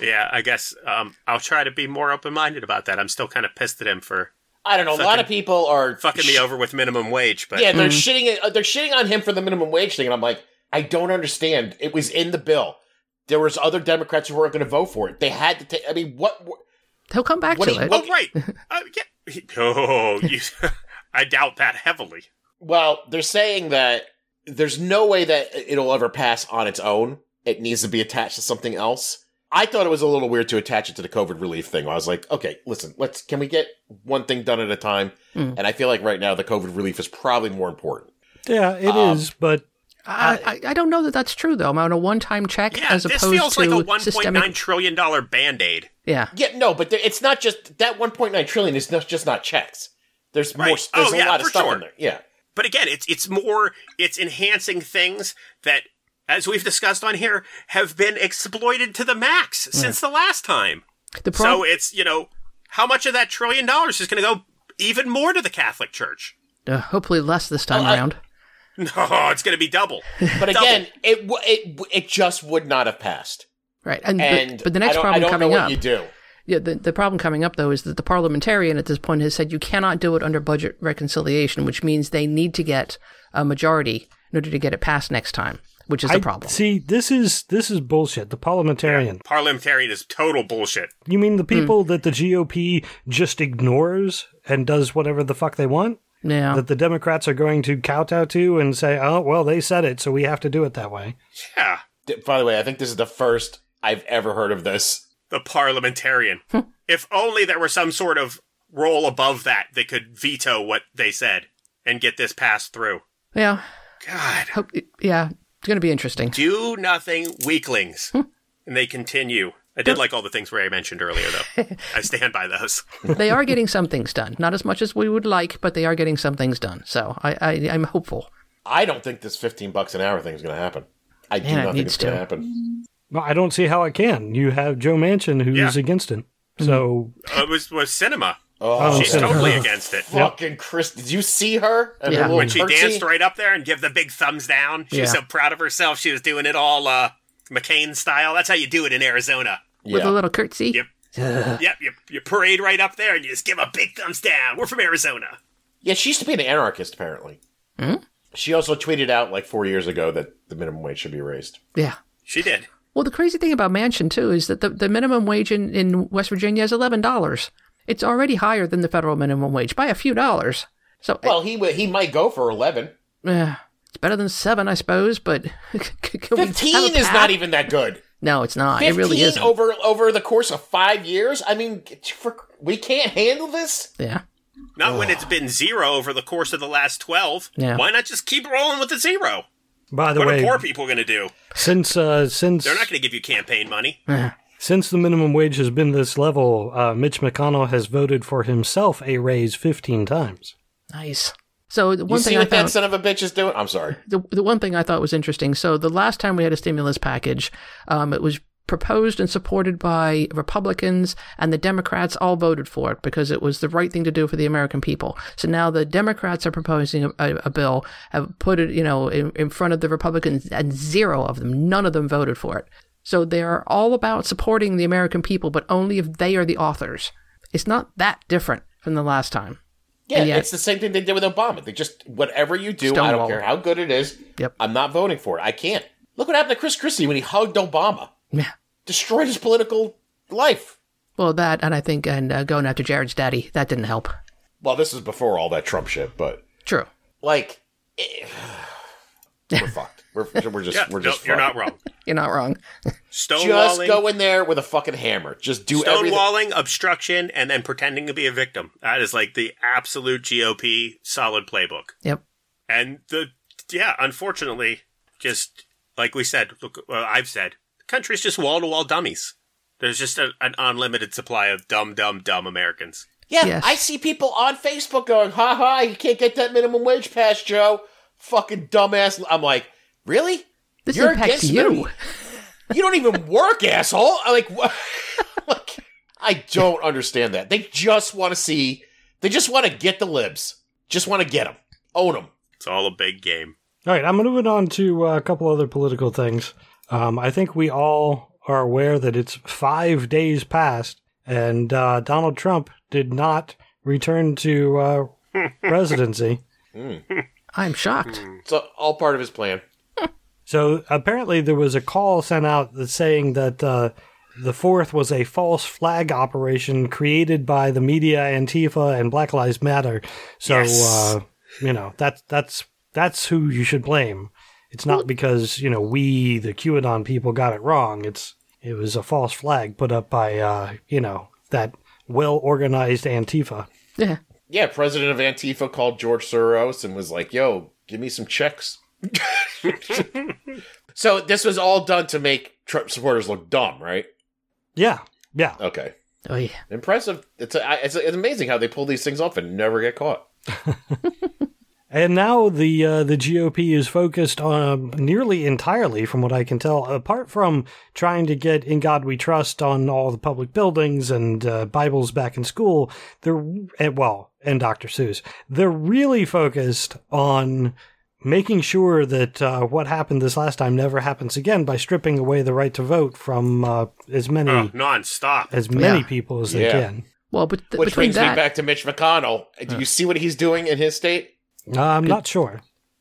Yeah, I guess um, I'll try to be more open minded about that. I'm still kind of pissed at him for I don't know. a lot of people are fucking me over with minimum wage, but Yeah, they're shitting. uh, They're shitting on him for the minimum wage thing, and I'm like, I don't understand. It was in the bill. There was other Democrats who weren't going to vote for it. They had to take. I mean, what? what He'll come back What to do you- it. oh right, uh, yeah. He- Oh, you, I doubt that heavily. well, they're saying that there's no way that it'll ever pass on its own. It needs to be attached to something else. I thought it was a little weird to attach it to the COVID relief thing. I was like, okay, listen, let's can we get one thing done at a time? Hmm. And I feel like right now the COVID relief is probably more important. yeah, it um, is, but I, I, I don't know that that's true, though. I'm on a one time check Yeah, as this opposed feels to like a 1.9 systemic. trillion dollar band aid. Yeah. Yeah, no, but there, it's not just that 1.9 trillion is not, just not checks. There's more. There's Oh, a yeah, lot of for stuff sure. in there. Yeah. But again, it's it's more it's enhancing things that, as we've discussed on here, have been exploited to the max since the last time. The So it's you know how much of that trillion dollars is going to go even more to the Catholic Church? uh, hopefully less this time Oh, I- around. [LAUGHS] No, it's going to be double. But again, it w- it w- it just would not have passed. Right. And, And but, but the next problem I don't coming know what up. you do. Yeah, the, the problem coming up though is that the parliamentarian at this point has said you cannot do it under budget reconciliation, which means they need to get a majority in order to get it passed next time, which is I the problem. see. This is this is bullshit. The parliamentarian. Parliamentarian is total bullshit. You mean Hmm. the people that the GOP just ignores and does whatever the fuck they want? Yeah. That the Democrats are going to kowtow to and say, "Oh, well, they said it, so we have to do it that way." Yeah, By the way, I think this is the first I've ever heard of this. The parliamentarian. [LAUGHS] Hmm. if only there were some sort of role above that that could veto what they said and get this passed through. yeah. God. Hope, yeah. It's going to be interesting. Do nothing, weaklings. Hmm. and they continue. I did like all the things Ray mentioned earlier, though. [LAUGHS] I stand by those. [LAUGHS] they are getting some things done. Not as much as we would like, but they are getting some things done. So I, I, I'm hopeful. I don't think this 15 bucks an hour thing is going to happen. I do Man, it not think needs it's going to to. happen. Well, I don't see how it can. You have Joe Manchin who's Yeah. against it. So Uh, it was, was Sinema. Oh, She's okay. totally against it. fucking Chris! Did you see her? And her Yeah. little When she curtsy? danced right up there and give the big thumbs down, she was so proud of herself. She was doing it all uh, McCain style. That's how you do it in Arizona. With a little curtsy. Yep. yep, you, you parade right up there and you just give a big thumbs down. We're from Arizona. Yeah, she used to be an anarchist, apparently. Hmm? She also tweeted out like four years ago that the minimum wage should be raised. Yeah. She did. Well, the crazy thing about Manchin, too, is that the, the minimum wage in, in West Virginia is $11. It's already higher than the federal minimum wage by a few dollars. So, Well, he he might go for 11. eh, it's better than seven, I suppose, but. [LAUGHS] can we 15 is not even that good. No, it's not. 15 It really isn't. over over the course of five years. I mean, for, we can't handle this. yeah. Not when it's been zero over the course of the last 12. Yeah. Why not just keep rolling with the zero? By the What way, are poor people going to do? since uh, since They're not going to give you campaign money. [LAUGHS] since the minimum wage has been this level, uh, Mitch McConnell has voted for himself a raise 15 times. Nice. So, the You one see thing I what that son of a bitch is doing? I'm sorry. the, the one thing I thought was interesting. So the last time we had a stimulus package, um, it was proposed and supported by Republicans and the Democrats all voted for it because it was the right thing to do for the American people. So now the Democrats are proposing a, a, a bill, have put it, you know, in, in front of the Republicans, and zero of them, none of them voted for it. So they're all about supporting the American people, but only if they are the authors. It's not that different from the last time. Yeah, yet- it's the same thing they did with Obama. They just whatever you do, I don't care how good it is. Yep. I'm not voting for it. I can't. Look what happened to Chris Christie when he hugged Obama. Yeah. Destroyed his political life. Well, that and I think and uh, going after Jared's daddy that didn't help. Well, this is before all that Trump shit, but True. like, eh, [SIGHS] we're fucked. We're, we're just Yeah, we're no, just you're not wrong. [LAUGHS] You're not wrong. Just go in there with a fucking hammer. Just do everything. stonewalling, obstruction, and then pretending to be a victim. That is like the absolute GOP solid playbook. Yep. And the yeah, unfortunately, just like we said, look, well, I've said, the country's just wall to wall dummies. There's just a, an unlimited supply of dumb, dumb, dumb Americans. Yeah, Yes. I see people on Facebook going, "Ha ha, you can't get that minimum wage passed, Joe." Fucking dumbass. I'm like, really? This You're impacts against you. minimum- [LAUGHS] You don't even work, asshole. I'm like, what? [LAUGHS] like, I don't understand that. They just want to see. They just want to get the libs. Just want to get them, own them. It's all a big game. All right, I'm moving on to uh, a couple other political things. Um, I think we all are aware that it's five days past, and uh, Donald Trump did not return to uh, [LAUGHS] presidency. I'm shocked. It's all part of his plan. [LAUGHS] So apparently, there was a call sent out that saying that uh, the fourth was a false flag operation created by the media, Antifa, and Black Lives Matter. So Yes. uh, you know that's that's that's who you should blame. It's not because you know we the QAnon people got it wrong. It's it was a false flag put up by uh, you know that well organized Antifa. Yeah. Yeah, president of Antifa called George Soros and was like, "Yo, give me some checks." [LAUGHS] so this was all done to make Trump supporters look dumb, right? Yeah, yeah. Okay, Oh, yeah. impressive. It's a, it's, it's amazing how they pull these things off and never get caught. [LAUGHS] And now the uh, the GOP is focused on nearly entirely, from what I can tell, apart from trying to get "In God We Trust" on all the public buildings and uh, Bibles back in school. They're and, well, and Dr. Seuss. They're really focused on making sure that uh, what happened this last time never happens again by stripping away the right to vote from uh, as many Oh, non-stop. as many Yeah. people as they Yeah. can. Well, but th- Which between brings me back to Mitch McConnell. Do you see what he's doing in his state? Uh, I'm not sure.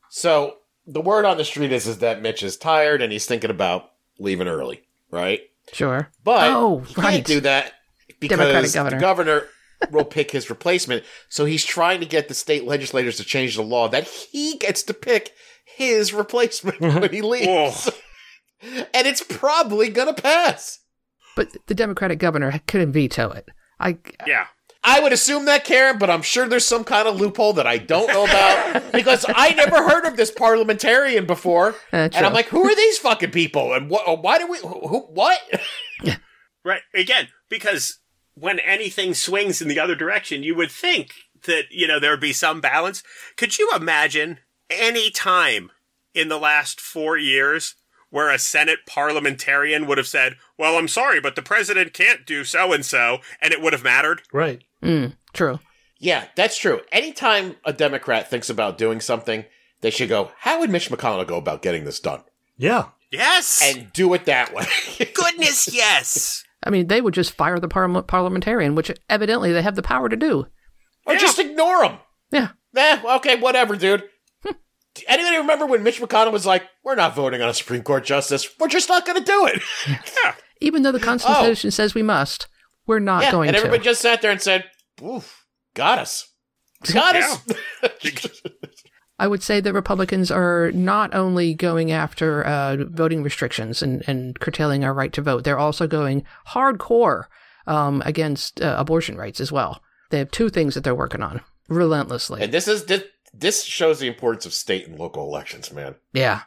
So the word on the street is is that Mitch is tired and he's thinking about leaving early, right? sure. But Oh, he right. can't do that because governor. the governor will pick his replacement. So he's trying to get the state legislators to change the law that he gets to pick his replacement [LAUGHS] when he leaves. [LAUGHS] and it's probably gonna pass. But the Democratic governor couldn't veto it. I Yeah. I would assume that, Karen, but I'm sure there's some kind of loophole that I don't know about [LAUGHS] because I never heard of this parliamentarian before, Uh, and I'm like, who are these fucking people? And what? Why do we? Who? who- What? Right. Again, because when anything swings in the other direction, you would think that, you know, there would be some balance. Could you imagine any time in the last four years where a Senate parliamentarian would have said, well, I'm sorry, but the president can't do so and so, and it would have mattered? Right. Mm, true. Yeah, that's true. Anytime a Democrat thinks about doing something, they should go, how would Mitch McConnell go about getting this done? Yeah. Yes. And do it that way. [LAUGHS] goodness, yes. I mean, they would just fire the parliament parliamentarian, which evidently they have the power to do. or Yeah. just ignore him. Yeah. Eh, okay, whatever, dude. [LAUGHS] Anybody remember when Mitch McConnell was like, we're not voting on a Supreme Court justice. We're just not going to do it. [LAUGHS] Yeah. Even though the Constitution says we must, we're not yeah, going and to. And everybody just sat there and said, oof, got us. Got us. [LAUGHS] I would say that Republicans are not only going after uh, voting restrictions and, and curtailing our right to vote, they're also going hardcore um, against uh, abortion rights as well. They have two things that they're working on relentlessly. and this is this, this shows the importance of state and local elections, man. yeah,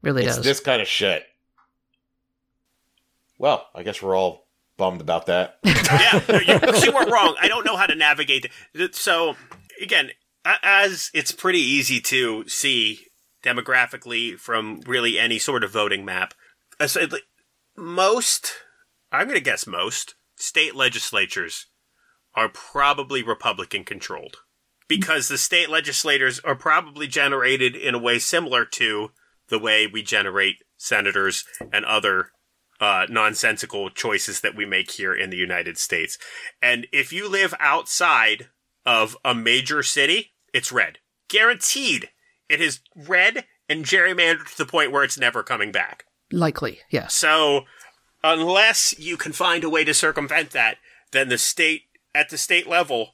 really it's does. this kind of shit. Well, I guess we're all bummed about that. [LAUGHS] yeah, you, you weren't wrong. I don't know how to navigate. it. So again, as it's pretty easy to see demographically from really any sort of voting map, most, I'm going to guess most state legislatures are probably Republican controlled because the state legislators are probably generated in a way similar to the way we generate senators and other uh, nonsensical choices that we make here in the United States. And if you live outside of a major city, it's red. Guaranteed. It is red and gerrymandered to the point where it's never coming back. Likely, yes. So, unless you can find a way to circumvent that, then the state, at the state level,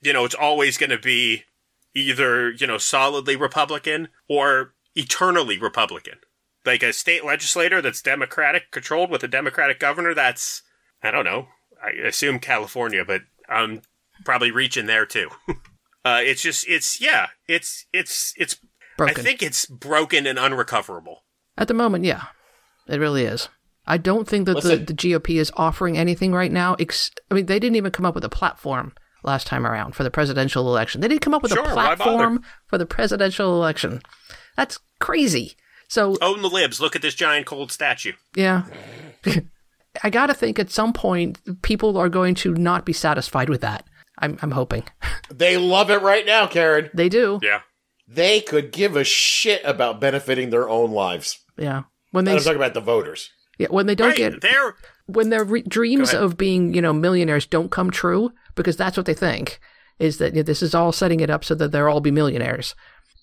you know, it's always going to be either, you know, solidly Republican or eternally Republican. Like a state legislator that's Democratic controlled with a Democratic governor, that's, I don't know, I assume California, but I'm probably reaching there too. [LAUGHS] uh, it's just, it's, yeah, it's, it's, it's, Broken. I think it's broken and unrecoverable. At the moment, yeah, it really is. I don't think that the, the GOP is offering anything right now. Ex- I mean, they didn't even come up with a platform last time around for the presidential election. They didn't come up with Sure, a platform for the presidential election. That's crazy. So Own the libs. Look at this giant cold statue. yeah. [LAUGHS] I got to think at some point people are going to not be satisfied with that. I'm, I'm hoping. [LAUGHS] They love it right now, Karen. They do. Yeah. They could give a shit about benefiting their own lives. Yeah. When they I'm talking about the voters. yeah, when they don't Right. get They're when their re- dreams of being, you know, millionaires don't come true because that's what they think is that you know, this is all setting it up so that they'll all be millionaires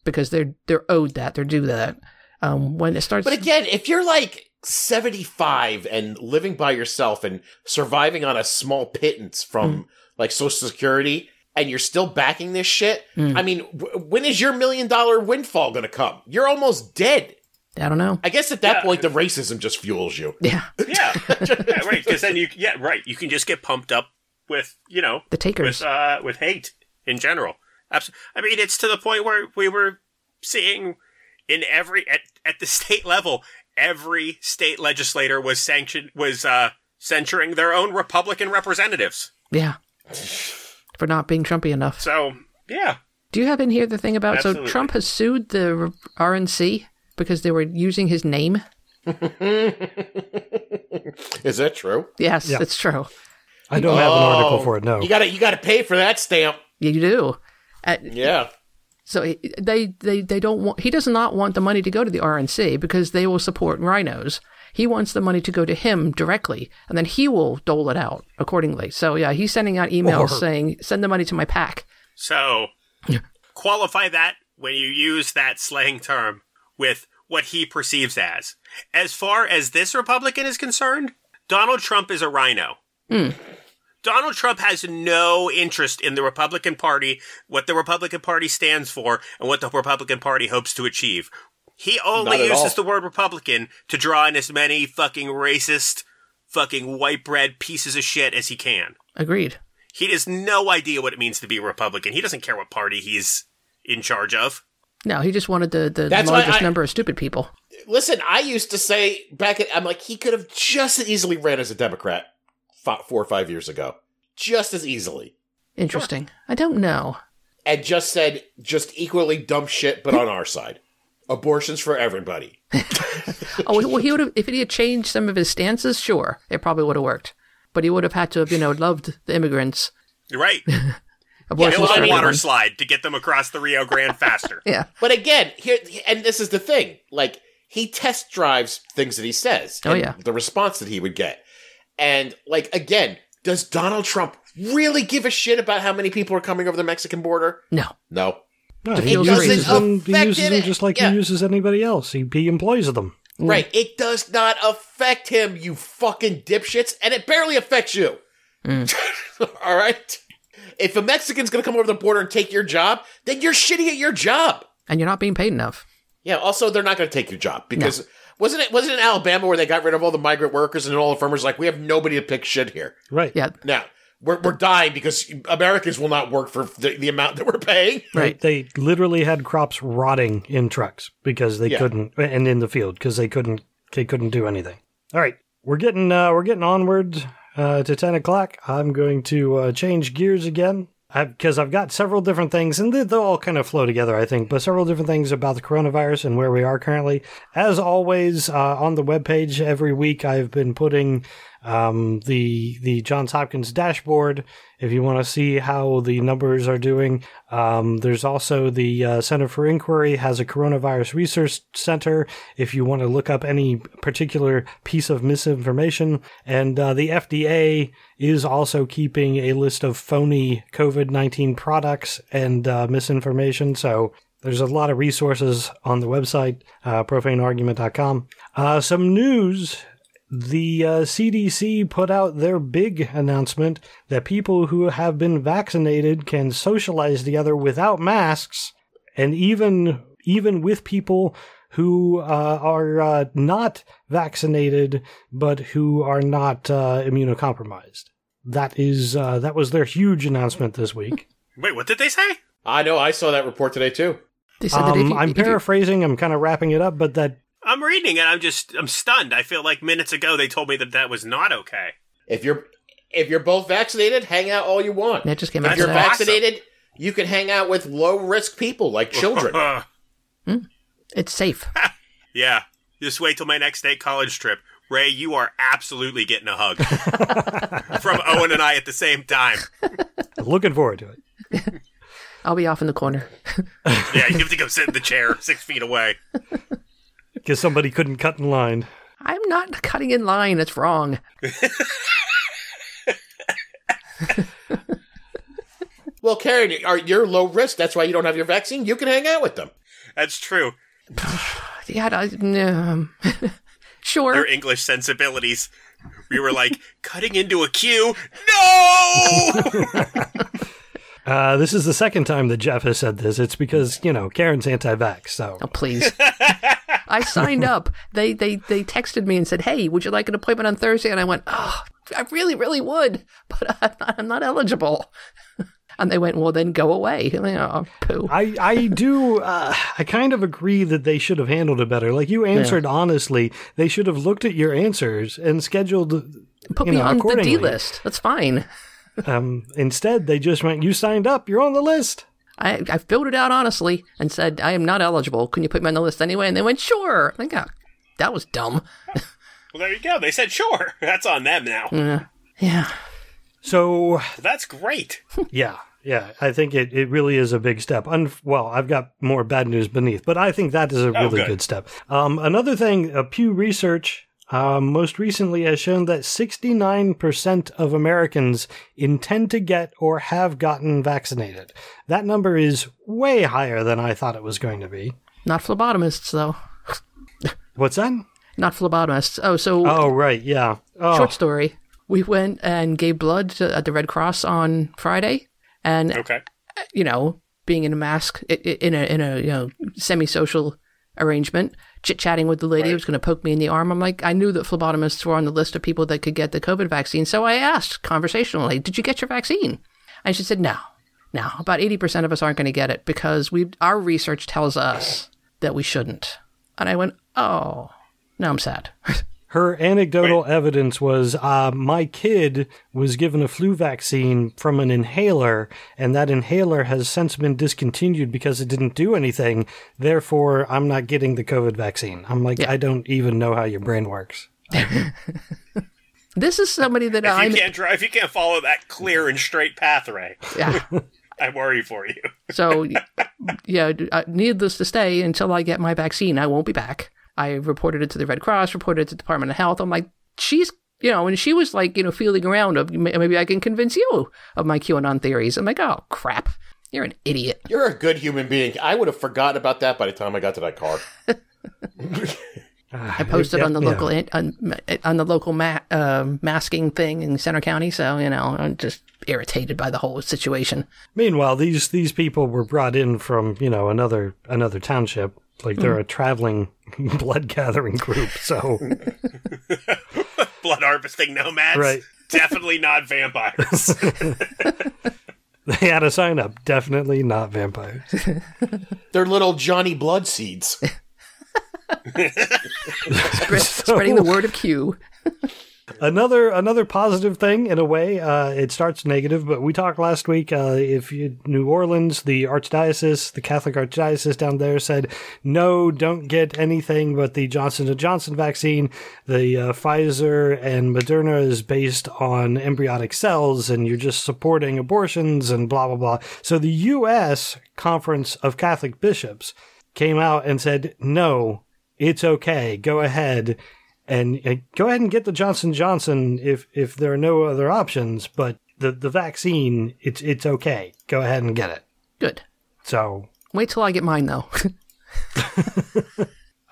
because they're they're owed that, they're due that. Um, when it starts, But again, if you're like 75 and living by yourself and surviving on a small pittance from like Social Security and you're still backing this shit, I mean, w- when is your million dollar windfall going to come? You're almost dead. I don't know. I guess at that Yeah. point, the racism just fuels you. [LAUGHS] Yeah, [LAUGHS] yeah, yeah right. Because then you yeah right. You can just get pumped up with you know the takers. with uh with hate in general. Abs- I mean, it's to the point where we were seeing in every at at the [LAUGHS] state level, every state legislator was sanctioned was uh censuring their own Republican representatives. yeah, [SIGHS] for not being Trumpy enough. So yeah, Do you have in here the thing about so Trump has sued the RNC because they were using his name? [LAUGHS] Is that true? Yes, Yeah. it's true. I don't have an article Oh, for it. No. You got to you got to pay for that stamp. You do. Uh, Yeah. So he- they, they, they don't want, he does not want the money to go to the RNC because they will support rhinos. He wants the money to go to him directly and then he will dole it out accordingly. So yeah, he's sending out emails Or- saying, send the money to my pack. so qualify that when you use that slang term with what he perceives as. As far as this Republican is concerned, Donald Trump is a rhino. Hmm. Donald Trump has no interest in the Republican Party, what the Republican Party stands for, and what the Republican Party hopes to achieve. He only uses all. the word Republican to draw in as many fucking racist, fucking white bread pieces of shit as he can. Agreed. He has no idea what it means to be a Republican. He doesn't care what party he's in charge of. No, he just wanted the, the That's largest I- number of stupid people. Listen, I used to say back at I'm like he could have just as easily ran as a Democrat fi- four or five years ago, just as easily, Interesting. I don't know. and just said just equally dumb shit, but on our side. Abortions for everybody. [LAUGHS] Oh, well, he would have, if he had changed some of his stances, sure, it probably would have worked. But he would have had to have, you know, loved the immigrants. You're right. [LAUGHS] Abortions Build for a water slide to get them across the Rio Grande faster. [LAUGHS] Yeah. But again, here and this is the thing. Like he test drives things that he says. Oh, and yeah. The response that he would get. And like again, does Donald Trump really give a shit about how many people are coming over the Mexican border? No. No. No, he feels uses racism. them, he affect uses them just like Yeah. he uses anybody else. He, he employs them. Mm. Right. It does not affect him, you fucking dipshits, and it barely affects you. Mm. [LAUGHS] All right? If a Mexican's going to come over the border and take your job, then you're shitty at your job. And you're not being paid enough. Yeah, also they're not going to take your job because wasn't it wasn't it in Alabama where they got rid of all the migrant workers and all the farmers like we have nobody to pick shit here. Right. Yeah. Now, we're we're dying because Americans will not work for the, the amount that we're paying. Right. They literally had crops rotting in trucks because they Yeah. couldn't, and in the field because they couldn't, they couldn't do anything. All right, we're getting, uh, we're getting onward uh, to ten o'clock. I'm going to uh, change gears again because I've got several different things, and they- they'll all kind of flow together, I think. But several different things about the coronavirus and where we are currently. As always, uh, on the webpage every week, I've been putting um, the the Johns Hopkins dashboard. If you want to see how the numbers are doing, um, there's also the uh, Center for Inquiry has a coronavirus research center. If you want to look up any particular piece of misinformation, and uh, the FDA is also keeping a list of phony COVID nineteen products and uh, misinformation. So. There's a lot of resources on the website, uh, profaneargument.com. Uh, some news the uh, CDC put out their big announcement that people who have been vaccinated can socialize together without masks, and even even with people who uh, are uh, not vaccinated but who are not uh, immunocompromised. That is uh, that was their huge announcement this week. [LAUGHS] Wait, what did they say? I know. I saw that report today too. They said that if Um, you, I'm if you- paraphrasing. I'm kind of wrapping it up, but that I'm reading and I'm just I'm stunned. I feel like minutes ago they told me that that was not okay. If you're if you're both vaccinated, hang out all you want. That just came out. if you're today. awesome. vaccinated, you can hang out with low risk people like [LAUGHS] children. Uh, It's safe. [LAUGHS] yeah. Just wait till my next state college trip. Ray, you are absolutely getting a hug [LAUGHS] from Owen and I at the same time. Looking forward to it. I'll be off in the corner. Yeah, you have to go sit in the chair six feet away. Because somebody couldn't cut in line. I'm not cutting in line. It's wrong. [LAUGHS] well, Karen, are you're low risk. That's why you don't have your vaccine. You can hang out with them. That's true. [SIGHS] Yeah, I, um, [LAUGHS] sure. Your English sensibilities. We were like, [LAUGHS] cutting into a queue? No! Uh, this is the second time that Jeff has said this. It's because, you know, Karen's anti vax. So Oh, please. I signed [LAUGHS] up. They, they they texted me and said, "Hey, would you like an appointment on Thursday?" And I went, "Oh, I really, really would, [LAUGHS] but I'm not, I'm not eligible." [LAUGHS] And they went, "Well, then go away." I, oh, poo. I, I do, uh, I kind of agree that they should have handled it better. Like you answered honestly, they should have looked at your answers and scheduled, Put you me know, on the. D list. That's fine. Um, instead, they just went, you signed up, you're on the list. I, I filled it out honestly and said, I am not eligible. Can you put me on the list anyway? And they went, sure. I think oh, that was dumb. [LAUGHS] well, there you go. They said, sure. [LAUGHS] That's on them now. Yeah. Yeah. So That's great. [LAUGHS] Yeah, yeah. I think it, it really is a big step. Un- well, I've got more bad news beneath, but I think that is a really good. good. step. Um, another thing, uh, Pew Research um, most recently has shown that 69% of Americans intend to get or have gotten vaccinated. That number is way higher than I thought it was going to be. Not phlebotomists, though. What's that? Not phlebotomists. Oh, so Oh, right. Yeah. Oh, short story. We went and gave blood to, at the Red Cross on Friday, and Okay. you know, being in a mask i- i- in a in a you know semi-social arrangement, chit chatting with the lady who was going to poke me in the arm. I'm like, I knew that phlebotomists were on the list of people that could get the COVID vaccine, so I asked conversationally, "Did you get your vaccine?" And she said, "No, no. About eighty percent of us aren't going to get it because we our research tells us that we shouldn't." And I went, "Oh, now I'm sad." [LAUGHS] Her anecdotal evidence was uh, my kid was given a flu vaccine from an inhaler, and that inhaler has since been discontinued because it didn't do anything. Therefore, I'm not getting the COVID vaccine. I'm like, I don't even know how your brain works. [LAUGHS] this is somebody that If I can't drive, if you can't follow that clear and straight path, Ray, yeah. [LAUGHS] I worry for you. So, yeah, uh, needless to say, until I get my vaccine, I won't be back. I reported it to the Red Cross, reported it to the Department of Health. I'm like, she's, you know, and she was like, you know, feeling around of maybe I can convince you of my QAnon theories. I'm like, oh crap, you're an idiot. You're a good human being. I would have forgotten about that by the time I got to that car. I posted on the yeah. local on, on the local ma- uh, masking thing in Centre County, so you know, I'm just irritated by the whole situation. Meanwhile, these these people were brought in from you know another another township. Like they're hmm. a traveling [LAUGHS] blood gathering group. So [LAUGHS] Blood harvesting nomads. Right. [LAUGHS] Definitely not vampires. they had a sign up. Definitely not vampires. They're little Johnny Blood seeds. Spread, Spreading the word of Q. Another another positive thing in a way. Uh, it starts negative, but we talked last week. Uh, if you, New Orleans, the archdiocese, the Catholic archdiocese down there said no, don't get anything but the Johnson and Johnson vaccine. The uh, Pfizer and Moderna is based on embryonic cells, and you're just supporting abortions and blah blah blah. So the U.S. Conference of Catholic Bishops came out and said no, it's okay, go ahead and uh, go ahead and get the Johnson Johnson if if there are no other options. But the the vaccine, it's it's okay. Go ahead and get it. Good. So, Wait till I get mine, though.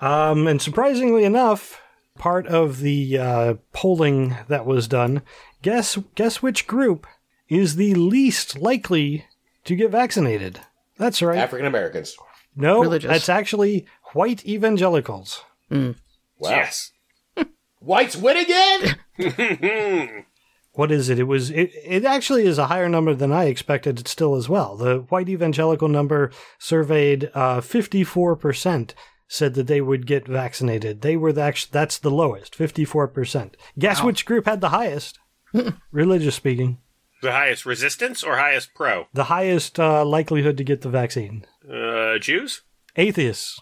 [LAUGHS] um, and surprisingly enough, part of the uh, polling that was done, guess guess which group is the least likely to get vaccinated? That's right. African Americans. no, Religious. that's actually white evangelicals. Wow. yes. Whites win again? [LAUGHS] what is it? It was it, it actually is a higher number than I expected still as well. The white evangelical number surveyed uh, 54% said that they would get vaccinated. They were the act- that's the lowest, 54%. Guess which group had the highest? Religious speaking, The highest resistance or highest pro? the highest uh, likelihood to get the vaccine. Uh, Jews? Atheists.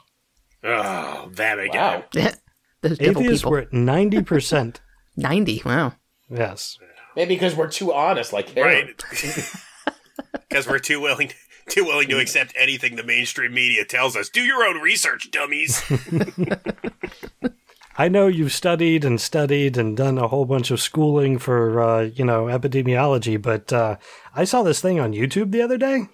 Oh, them again. Wow. [LAUGHS] Those devil Atheists people. were at ninety percent. [LAUGHS] 90. Wow. Yes. Maybe because we're too honest, like Karen. Right. [LAUGHS] Because we're too willing too willing to accept anything the mainstream media tells us. Do your own research, dummies. [LAUGHS] I know you've studied and studied and done a whole bunch of schooling for, uh, you know, epidemiology, but uh, I saw this thing on YouTube the other day.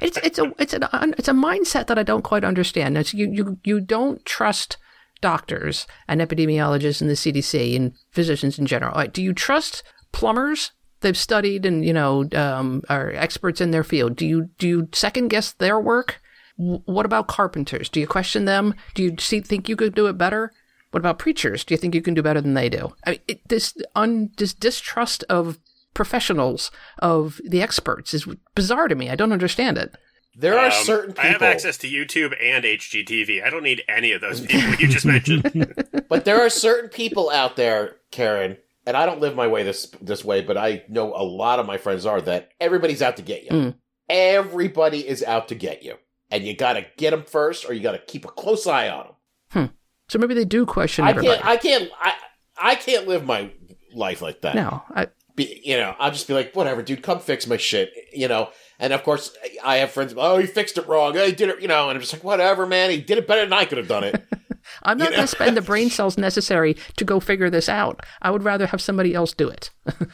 It's it's a it's an it's a mindset that I don't quite understand. It's you you you don't trust doctors and epidemiologists and the CDC and physicians in general. Like, do you trust plumbers? They've studied and you know um, are experts in their field. Do you do you second guess their work? What about carpenters? Do you question them? Do you see, think you could do it better? What about preachers? Do you think you can do better than they do? I mean, it, this un, this distrust of professionals of the experts is bizarre to me. I don't understand it. There are Um, certain people, I have access to YouTube and HGTV. I don't need any of those people you just mentioned. [LAUGHS] but there are certain people out there, Karen, and I don't live my way this this way, but I know a lot of my friends are that everybody's out to get you. Mm. Everybody is out to get you, and you got to get them first, or you got to keep a close eye on them. So maybe they do question I everybody. can't. I can't. I I can't live my life like that. no, I, be, you know, I'll just be like, whatever, dude, come fix my shit, you know. And of course, I have friends. Oh, he fixed it wrong. Oh, he did it, you know. And I'm just like, whatever, man. He did it better than I could have done it. [LAUGHS] I'm not You know? going to spend the brain [LAUGHS] cells necessary to go figure this out. I would rather have somebody else do it. [LAUGHS]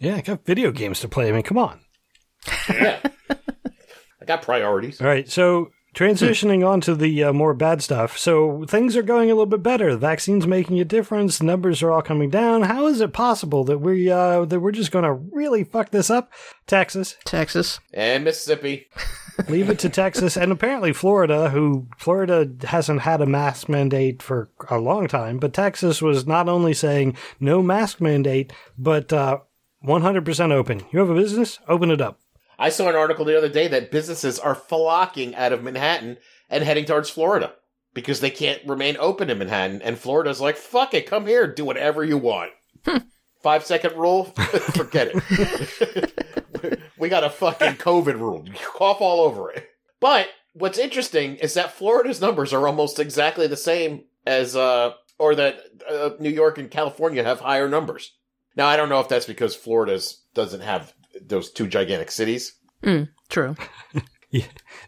Yeah, I got video games to play. I mean, come on. yeah, I got priorities. All right, so transitioning on to the uh, more bad stuff. So things are going a little bit better. The vaccine's making a difference. The numbers are all coming down. How is it possible that we uh, that we're just going to really fuck this up? Texas, Texas. And Mississippi. [LAUGHS] leave it to Texas, and apparently Florida, who Florida hasn't had a mask mandate for a long time, but Texas was not only saying no mask mandate, but uh, 100% open. You have a business, open it up. I saw an article the other day that businesses are flocking out of Manhattan and heading towards Florida because they can't remain open in Manhattan. And Florida's like, fuck it, come here, do whatever you want. Five second rule, [LAUGHS] forget it. we got a fucking COVID rule. You cough all over it. But what's interesting is that Florida's numbers are almost exactly the same as, uh, or that uh, New York and California have higher numbers. Now, I don't know if that's because Florida's doesn't have those two gigantic cities. Mm, true. [LAUGHS]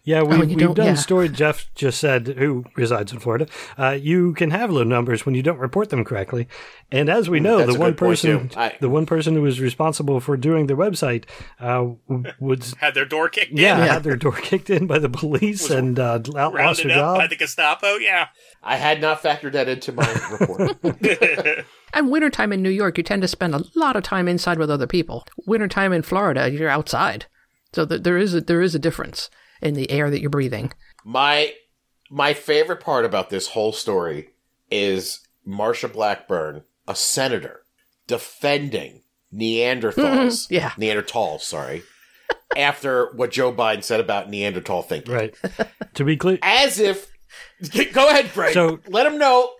Yeah, we, oh, we've done yeah. story. Jeff just said, who resides in Florida. Uh, you can have low numbers when you don't report them correctly. And as we know, that's the one person. I- the one person who was responsible for doing their website, uh, w- was [LAUGHS] Had their door kicked yeah, in, had their door [LAUGHS] kicked in by the police Was and uh, lost their rounded up by the Gestapo. Yeah. I had not factored that into my report. And wintertime in New York, you tend to spend a lot of time inside with other people. Wintertime in Florida, you're outside. So th- there is a, there is a difference in the air that you're breathing. my my favorite part about this whole story is Marsha Blackburn, a senator, defending Neanderthals. [LAUGHS] Yeah. Neanderthals, sorry. [LAUGHS] after what Joe Biden said about Neanderthal thinking. Right. to be clear, As if [LAUGHS] go ahead, Greg. So- let him know.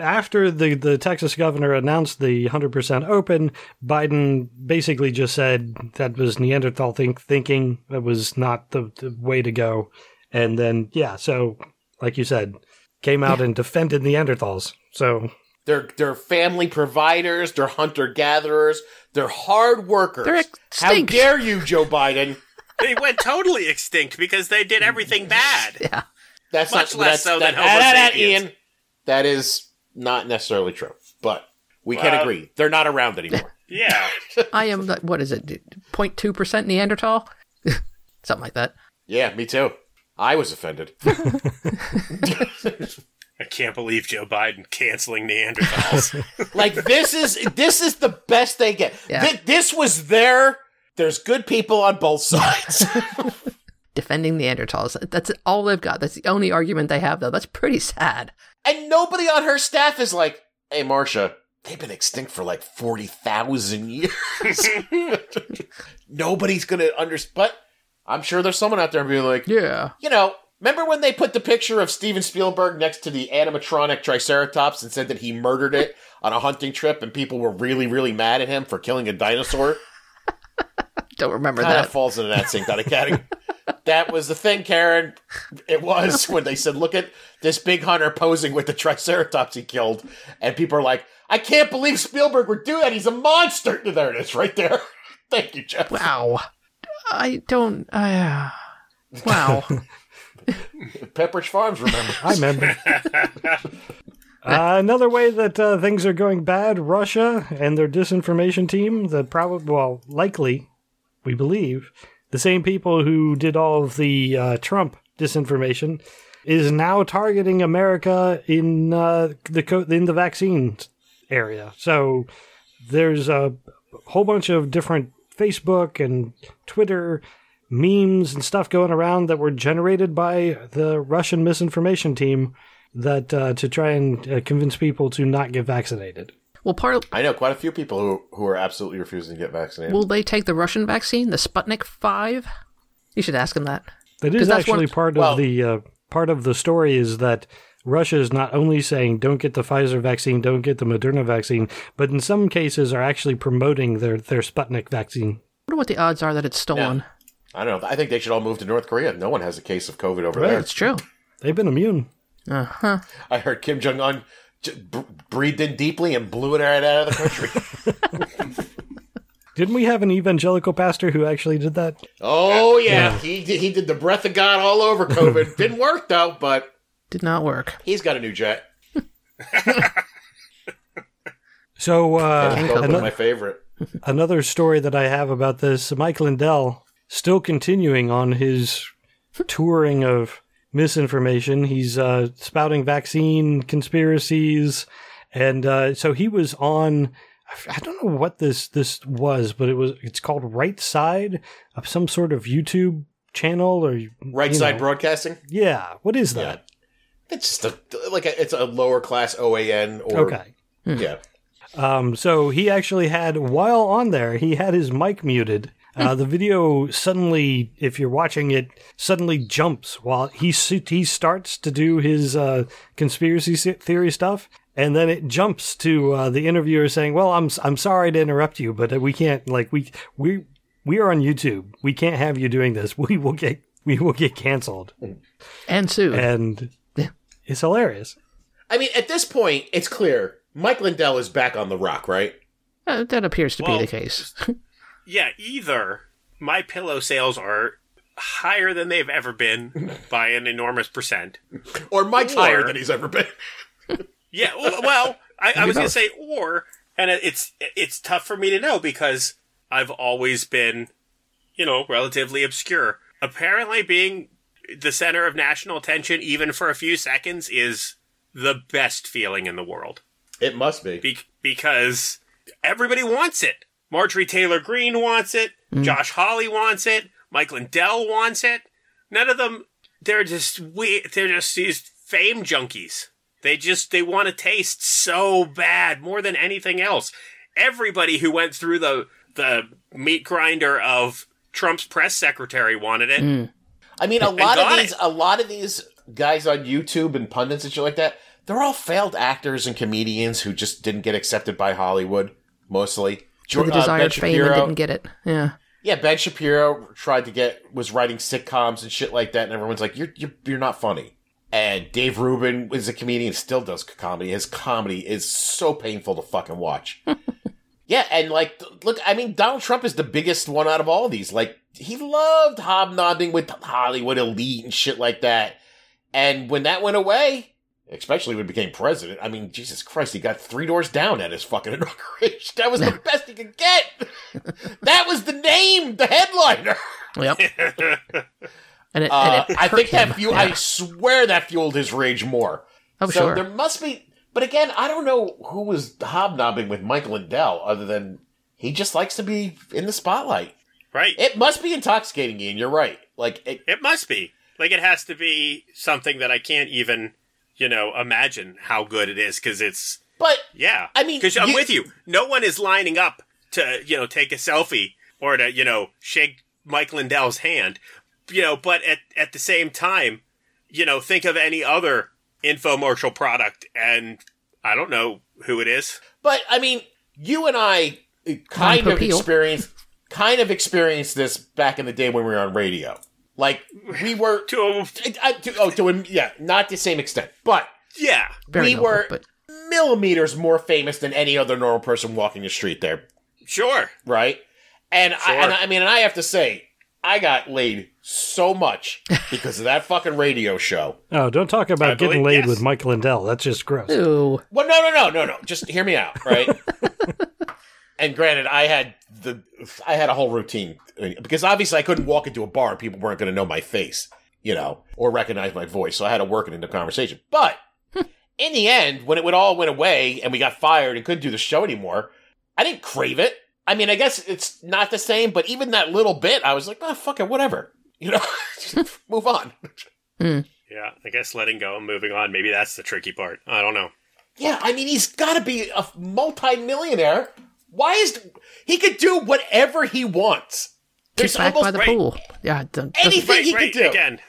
After the, the Texas governor announced the 100% open, Biden basically just said that was Neanderthal think, thinking. That was not the, the way to go. And then, yeah, so like you said, came out and defended Neanderthals. So, They're they're family providers. They're hunter gatherers. They're hard workers. They're How dare you, Joe Biden? [LAUGHS] they went totally extinct because they did everything bad. Yeah. That's Much not less that's, so that, than that- Homo that- sapiens. Ian, that is not necessarily true, but we can Well- agree they're not around anymore. [LAUGHS] Yeah. I am, what is it, 0.2% Neanderthal? [LAUGHS] Something like that. yeah, me too. I was offended. [LAUGHS] I can't believe Joe Biden canceling Neanderthals. like this is this is the best they get. Yeah. Thi- this was their. There's good people on both sides. Defending Neanderthals. That's all they've got. That's the only argument they have, though. That's pretty sad. and nobody on her staff is like, "Hey, Marsha, they've been extinct for like forty thousand [LAUGHS] years." [LAUGHS] Nobody's gonna understand. But I'm sure there's someone out there being like, Yeah. you know, Remember when they put the picture of Steven Spielberg next to the animatronic Triceratops and said that he murdered it [LAUGHS] on a hunting trip, and people were really, really mad at him for killing a dinosaur? Don't remember of that. falls into that same kind of category. That was the thing, Karen. It was when they said, "Look at this big hunter posing with the Triceratops he killed," and people are like, "I can't believe Spielberg would do that. He's a monster." [LAUGHS] There it is, right there. [LAUGHS] Thank you, Jeff. Wow. I don't. Uh, wow. [LAUGHS] Pepperidge Farms, remember? I remember. Uh, another way that uh, things are going bad, Russia and their disinformation team, the probably, well, likely, we believe, the same people who did all of the uh, Trump disinformation, is now targeting America in uh, the co- in the vaccine area. So there's a whole bunch of different Facebook and Twitter memes and stuff going around that were generated by the Russian misinformation team that uh, to try and uh, convince people to not get vaccinated. Well, part of, I know quite a few people who who are absolutely refusing to get vaccinated. will they take the Russian vaccine, the Sputnik Five? You should ask them that. That 'Cause is that's actually what- part well- of the uh, part of the story is that Russia is not only saying don't get the Pfizer vaccine, don't get the Moderna vaccine, but in some cases are actually promoting their their Sputnik vaccine. I wonder what the odds are that it's stolen. I don't know. I think they should all move to North Korea. No one has a case of COVID over Right. there. It's true. They've been immune. Uh huh. I heard Kim Jong Un j- b- breathed in deeply and blew it right out of the country. [LAUGHS] [LAUGHS] Didn't we have an evangelical pastor who actually did that? oh yeah, he did, he did the breath of God all over COVID. [LAUGHS] Didn't work though, but Did not work. he's got a new jet. So uh, Both of my favorite. another story that I have about this: Mike Lindell still continuing on his touring of misinformation. He's uh, spouting vaccine conspiracies, and uh, so he was on. I don't know what this this was, but it was. It's called Right Side of some sort of YouTube channel or Right side know. broadcasting. Yeah, what is that? It's just a like a, it's a lower class OAN or Okay. yeah. Um, so he actually had, while on there, he had his mic muted. Uh, the video suddenly, if you're watching it, suddenly jumps while he he starts to do his uh, conspiracy theory stuff, and then it jumps to uh, the interviewer saying, "Well, I'm s- I'm sorry to interrupt you, but we can't like we we we are on YouTube. We can't have you doing this. [LAUGHS] We will get we will get canceled." And sued. And it's hilarious. I mean, at this point, it's clear Mike Lindell is back on the rock, right? Uh, that appears to Well, be the case. [LAUGHS] Yeah, either my pillow sales are higher than they've ever been [LAUGHS] by an enormous percent. Or Mike's Or- higher than he's ever been. [LAUGHS] Yeah, well, I, I was going to say or, and it's it's tough for me to know because I've always been, you know, relatively obscure. Apparently, being the center of national attention, even for a few seconds, is the best feeling in the world. It must be. Be- because everybody wants it. Marjorie Taylor Greene wants it. Mm. Josh Hawley wants it. Mike Lindell wants it. None of them. They're just we. They're just these fame junkies. They just they want to taste so bad more than anything else. Everybody who went through the the meat grinder of Trump's press secretary wanted it. Mm. I mean, a lot of these, it. a lot of these guys on YouTube and pundits and shit like that, they're all failed actors and comedians who just didn't get accepted by Hollywood, mostly. For the uh, desired fame and didn't get it. Yeah. Yeah, Ben Shapiro tried to get was writing sitcoms and shit like that, and everyone's like, "You're you're, you're not funny." And Dave Rubin is a comedian, still does comedy. His comedy is so painful to fucking watch. [LAUGHS] yeah, and like, look, I mean, Donald Trump is the biggest one out of all these. Like, he loved hobnobbing with Hollywood elite and shit like that. And when that went away, especially when he became president, I mean, Jesus Christ, he got three doors down at his fucking [LAUGHS] inauguration. That was the best he could get. that was the name, the headliner. Yep. [LAUGHS] and it, Uh, and it I hurt think that fuel. Yeah. I swear that fueled his rage more. Oh, so sure. there must be. But again, I don't know who was hobnobbing with Michael Lindell, other than he just likes to be in the spotlight. Right? It must be intoxicating, Ian. You're right. Like, it, It must be. Like it has to be something that I can't even, you know, imagine how good it is because it's but yeah. I mean, because I'm you- with you. No one is lining up to you know take a selfie or to you know shake Mike Lindell's hand, you know. But at at the same time, you know, think of any other infomercial product and I don't know who it is. But I mean, you and I kind Ron of Popeil. experienced kind of experienced this back in the day when we were on radio. Like we were [LAUGHS] To a, I, to, oh to a, yeah, not the same extent, but yeah. Very we local, were but millimeters more famous than any other normal person walking the street there, Sure. right? And I, and I mean, and I have to say, I got laid so much because of that fucking radio show. Oh, don't talk about I getting believe- laid yes. with Mike Lindell. That's just gross. Ooh. Well, no, no, no, no, no. Just hear me out, right? [LAUGHS] and granted, I had the I had a whole routine because obviously I couldn't walk into a bar and people weren't going to know my face, you know, or recognize my voice. So I had to work it into conversation. But [LAUGHS] in the end, when it would all went away and we got fired and couldn't do the show anymore, I didn't crave it. I mean, I guess it's not the same, but even that little bit, I was like, oh, fuck it, whatever. [LAUGHS] You know, [LAUGHS] move on. Hmm. Yeah, I guess letting go and moving on. Maybe that's the tricky part. I don't know. Yeah, I mean, he's got to be a multi-millionaire. Why is he could do whatever he wants? Kick back by the right. pool. Yeah. d- doesn't- Anything Right, he right. could do. Again,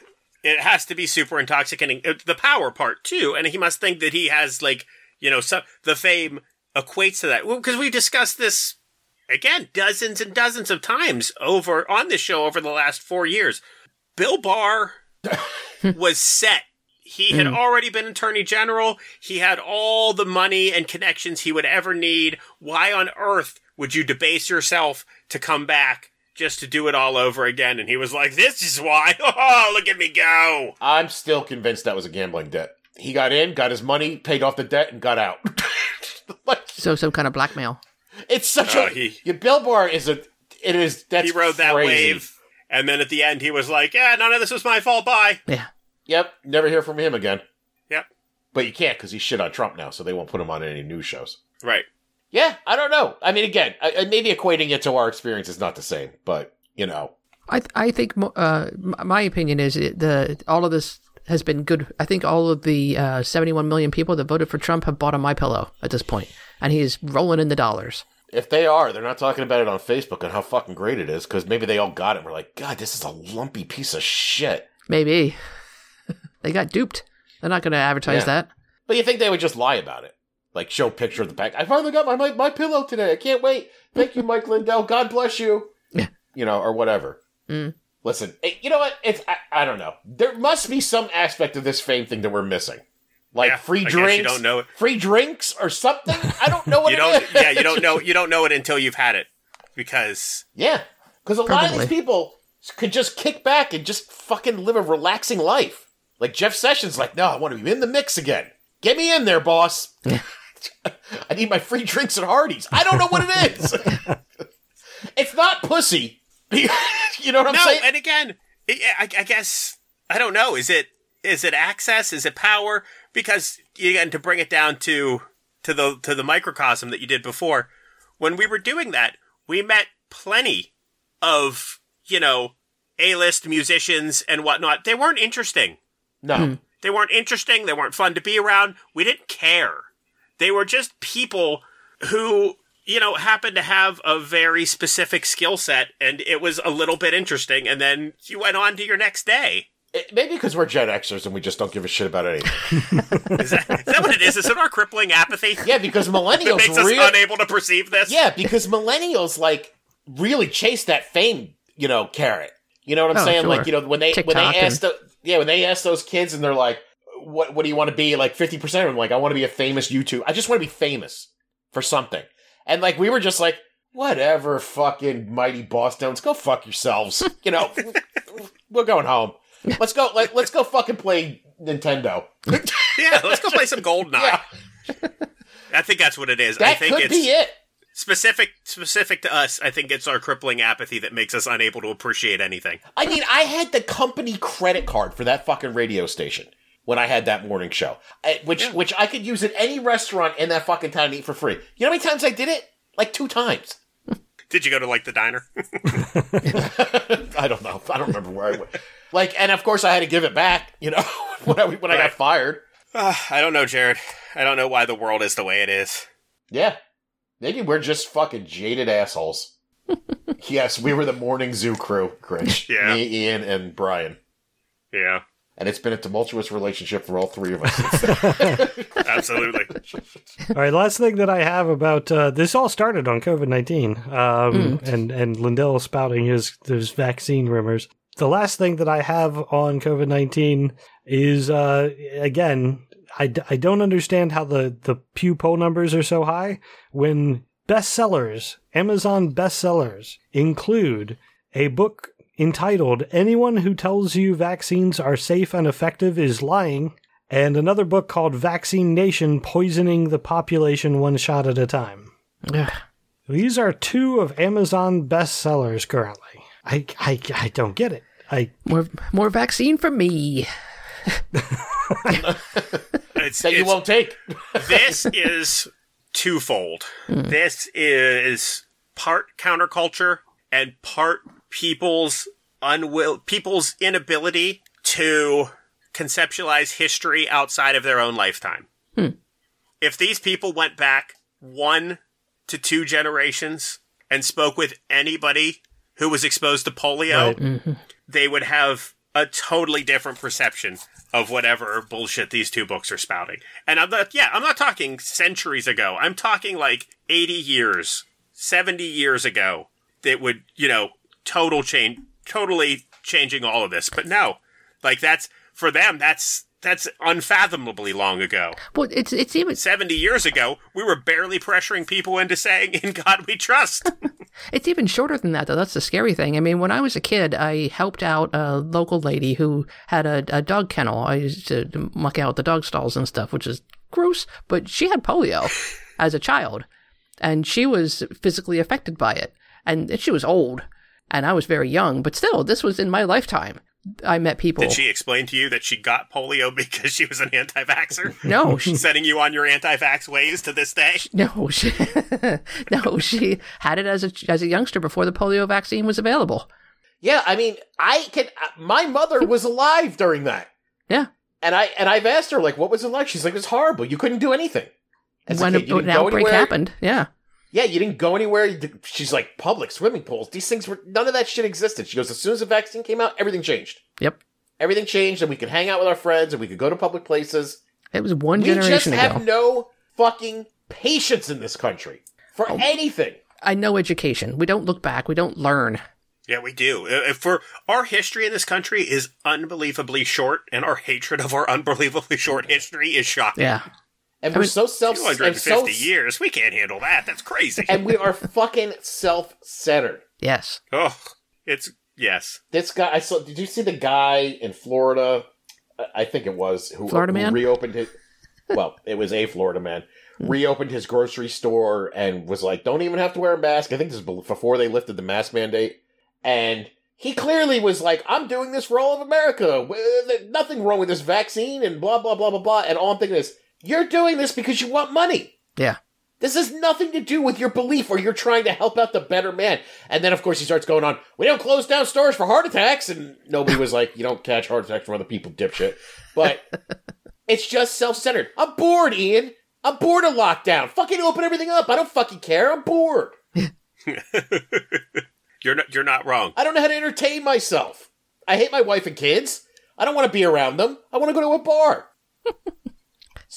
it has to be super intoxicating. Uh, The power part too, and he must think that he has like you know some the fame equates to that. Well, because we discussed this again dozens and dozens of times over on this show over the last four years. Bill Barr [LAUGHS] was set. He had mm. already been attorney general. He had all the money and connections he would ever need. Why on earth would you debase yourself to come back just to do it all over again? And he was like, "This is why. [LAUGHS] Oh, look at me go!" I'm still convinced that was a gambling debt. He got in, got his money, paid off the debt, and got out. [LAUGHS] like, So some kind of blackmail. it's such Oh, a he- yeah, Bill Barr is a it is that's he rode that crazy. wave, and then at the end, he was like, "Yeah, none of this was my fault. Bye." Yeah. Yep, never hear from him again. Yep. But you can't because he's shit on Trump now, so they won't put him on any news shows. Right. Yeah, I don't know. I mean, again, I, I- maybe equating it to our experience is not the same, but you know, I th- I think uh, my opinion is it, the all of this has been good. I think all of the uh, 71 million people that voted for Trump have bought a my pillow at this point, and he's rolling in the dollars. if they are, they're not talking about it on Facebook and how fucking great it is because maybe they all got it. and We're like, God, this is a lumpy piece of shit. Maybe they got duped. They're not going to advertise Yeah. that. But you think they would just lie about it? Like show a picture of the pack. I finally got my, my my pillow today. I can't wait. Thank you, Mike Lindell. God bless you. Yeah. You know, or whatever. Mm. Listen, eh, you know what? It's I, I don't know. There must be some aspect of this fame thing that we're missing, like Yeah, free I guess you drinks. don't know it. Free drinks or something. I don't know what You it don't. is. yeah, you don't know. You don't know it until you've had it, because Yeah, because a lot of these people could just kick back and just fucking live a relaxing life. Like Jeff Sessions, like, no, I want to be in the mix again. Get me in there, boss. [LAUGHS] I need my free drinks at Hardee's. I don't know what it is. [LAUGHS] it's not pussy. [LAUGHS] you know what I'm no. saying? And again, I, I guess I don't know. Is it is it access? Is it power? Because again, to bring it down to to the to the microcosm that you did before, when we were doing that, we met plenty of you know a list musicians and whatnot. They weren't interesting. No. Hmm. They weren't interesting. They weren't fun to be around. We didn't care. They were just people who, you know, happened to have a very specific skill set and it was a little bit interesting. And then you went on to your next day. It- maybe because we're Gen Xers and we just don't give a shit about anything. [LAUGHS] Is that, is that what it is? Is it our crippling apathy yeah, because [LAUGHS] that millennials makes us really. unable to perceive this? Yeah, because millennials like really chase that fame, you know, carrot. You know what I'm Oh, saying? sure. Like, you know, when they when TikTok they ask the yeah, when they ask those kids and they're like, "What what do you want to be?" Like fifty percent of them like, "I want to be a famous YouTube. I just want to be famous for something." And like we were just like, "Whatever, fucking mighty Boston's, go fuck yourselves." [LAUGHS] You know, we're going home. Let's go. Like, let's go fucking play Nintendo. [LAUGHS] Yeah, let's go play some Goldeneye. [LAUGHS] Yeah, I think that's what it is. I that think could it's be it. Specific specific to us. I think it's our crippling apathy that makes us unable to appreciate anything. I mean, I had the company credit card for that fucking radio station when I had that morning show, I- which Yeah. which I could use at any restaurant in that fucking town and eat for free. You know how many times I did it? Like two times. [LAUGHS] Did you go to like the diner? [LAUGHS] [LAUGHS] I don't know. I don't remember where I went. Like, and of course I had to give it back. You know, when I when I got fired. Ah, [SIGHS] I don't know, Jared. I don't know why the world is the way it is. Yeah, maybe we're just fucking jaded assholes. [LAUGHS] yes, we were the morning zoo crew, Grinch. [LAUGHS] Yeah. Me, Ian, and Brian. Yeah. and it's been a tumultuous relationship for all three of us. [LAUGHS] Absolutely. All right, last thing that I have about uh, this all started on COVID nineteen, um, and and Lindell spouting his his vaccine rumors. The last thing that I have on COVID nineteen is uh, again, I, d- I don't understand how the the Pew poll numbers are so high when bestsellers, Amazon bestsellers include a book entitled "Anyone Who Tells You Vaccines Are Safe and Effective Is Lying." and another book called Vaccine Nation Poisoning the Population One Shot at a Time. Ugh. These are two of Amazon bestsellers currently. I, I, I don't get it. I More more vaccine for me. [LAUGHS] It's, that you won't take. this is twofold. Hmm. This is part counterculture and part people's unwill people's inability to conceptualize history outside of their own lifetime. Hmm. If these people went back one to two generations and spoke with anybody who was exposed to polio, mm-hmm. They would have a totally different perception of whatever bullshit these two books are spouting. And I'm not, yeah, I'm not talking centuries ago. I'm talking like 80 years, 70 years ago that would, you know, total change, totally changing all of this. But no, like that's, for them, that's, that's unfathomably long ago. Well, it's it's even 70 years ago, we were barely pressuring people into saying, in God we trust. [LAUGHS] It's even shorter than that, though. That's the scary thing. I mean, when I was a kid, I helped out a local lady who had a, a dog kennel. I used to muck out the dog stalls and stuff, which is gross, but she had polio [LAUGHS] as a child, and she was physically affected by it. And she was old, and I was very young, but still, this was in my lifetime. I met people. Did she explain to you that she got polio [LAUGHS] because she was an anti vaxxer? No, [LAUGHS] she, Setting you on your anti vax ways to this day? [LAUGHS] no, she, no, she had it as a as a youngster before the polio vaccine was available. Yeah, I mean, I can. uh, My mother was alive during that, Yeah. and I and I've asked her like, what was it like? She's like, it was horrible. You couldn't do anything. As a when kid, you an didn't outbreak anywhere. happened, yeah. Yeah, you didn't go anywhere. Did- She's like, public swimming pools. These things were none of that shit existed. She goes, as soon as the vaccine came out, everything changed. Yep. Everything changed, and we could hang out with our friends, and we could go to public places. It was one we just generation ago. have no fucking patience in this country for Oh. anything. I know education. We don't look back. We don't learn. Yeah, we do. Uh, For our history in this country is unbelievably short, and our hatred of our [LAUGHS] unbelievably short history is shocking. Yeah. And I we're mean, so self and 250 so years, we can't handle that. That's crazy. and we are fucking self-centered. Yes. oh, it's yes. This guy, I saw. Did you see the guy in Florida? I- I think it was who, Florida who man? reopened his. Well, it was a Florida man hmm. reopened his grocery store and was like, "Don't even have to wear a mask." I think this is before they lifted the mask mandate, and he clearly was like, "I'm doing this for all of America. There's Nothing wrong with this vaccine," and blah blah blah blah blah. And all I'm thinking is, "You're doing this because you want money." Yeah. This has nothing to do with your belief or you're trying to help out the better man. And then, of course, he starts going on, we don't close down stores for heart attacks. And nobody was like, you don't catch heart attacks from other people, dipshit. But [LAUGHS] it's just self centered. I'm bored, Ian. I'm bored of lockdown. Fucking open everything up. I don't fucking care. I'm bored. [LAUGHS] You're not, you're not wrong. I don't know how to entertain myself. I hate my wife and kids. I don't want to be around them. I want to go to a bar. [LAUGHS]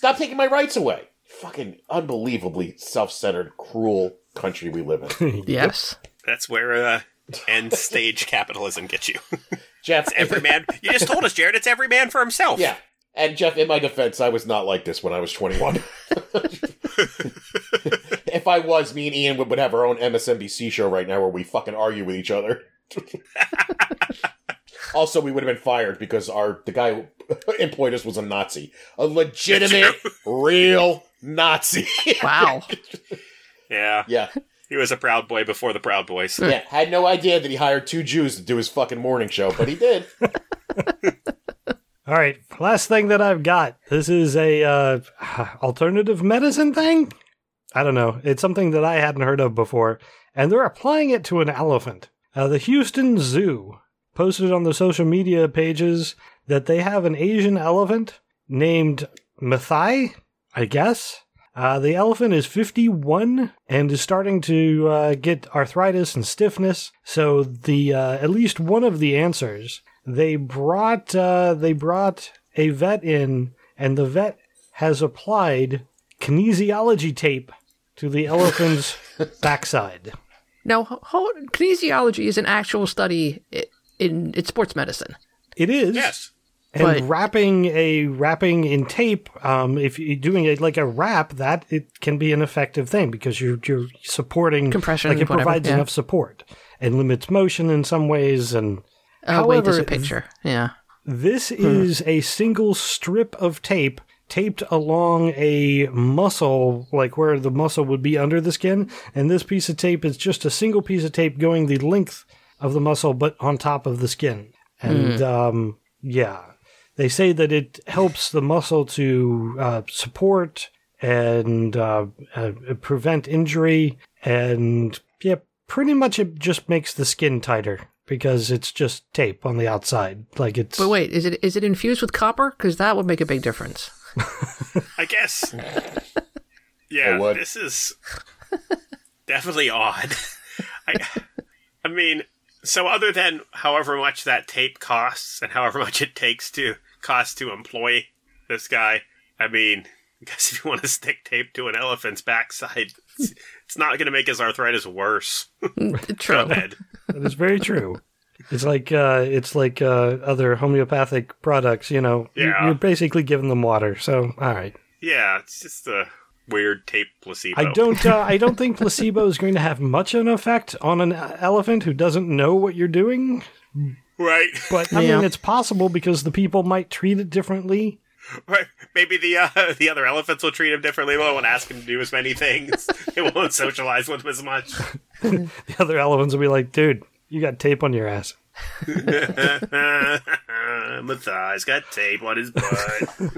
Stop taking my rights away. Fucking unbelievably self centered, cruel country we live in. [LAUGHS] Yes. That's where uh, end stage capitalism gets you. [LAUGHS] Jeff, every man. You just told us, Jared. It's every man for himself. Yeah. And Jeff, in my defense, I was not like this when I was 21. [LAUGHS] if I was, me and Ian would, would have our own MSNBC show right now where we fucking argue with each other. Also, we would have been fired because our the guy who [LAUGHS] employed us was a Nazi, a legitimate, [LAUGHS] real Nazi. [LAUGHS] Wow. Yeah. yeah, He was a proud boy before the Proud Boys. yeah. Had no idea that he hired two Jews to do his fucking morning show, but he did. All right, last thing that I've got. This is a uh, alternative medicine thing. I don't know. It's something that I hadn't heard of before, and they're applying it to an elephant. Uh, the Houston Zoo posted on the social media pages that they have an Asian elephant named Methai, I guess. Uh, the elephant is 51 and is starting to uh, get arthritis and stiffness. So the uh, at least one of the answers they brought uh, they brought a vet in, and the vet has applied kinesiology tape to the elephant's [LAUGHS] backside. Now, kinesiology is an actual study in it's sports medicine. It is Yes. and But- wrapping a wrapping in tape. Um, if you're doing it like a wrap, that it can be an effective thing because you're you're supporting Compression, Like it whatever, provides yeah. enough support and limits motion in some ways. And Oh, wait, there's a However, picture. Yeah. This Hmm. is a single strip of tape taped along a muscle, like where the muscle would be under the skin. And this piece of tape is just a single piece of tape going the length of the muscle, but on top of the skin. And Hmm. um, yeah, they say that it helps the muscle to uh, support and uh, uh, prevent injury. And yeah, pretty much it just makes the skin tighter because it's just tape on the outside. Like it's. But wait, is it is it infused with copper? Because that would make a big difference. [LAUGHS] I guess. [LAUGHS] Yeah, It this is definitely odd. [LAUGHS] I, I mean, so other than however much that tape costs and however much it takes to cost to employ this guy, I mean, I guess if you want to stick tape to an elephant's backside, it's, it's not going to make his arthritis worse. [LAUGHS] True. Go ahead. That is very true. It's like uh, it's like uh, other homeopathic products. You know, Yeah. you're basically giving them water. So, all right. Yeah, it's just a weird tape placebo. I don't. Uh, I don't think placebo is going to have much of an effect on an elephant who doesn't know what you're doing. Right. But I Yeah. mean, it's possible because the people might treat it differently. Right. Maybe the uh, [LAUGHS] the other elephants will treat him differently. They won't ask him to do as many things. [LAUGHS] they won't socialize with him as much. [LAUGHS] The other elephants will be like, "Dude, you got tape on your ass." Methai's got tape on his butt.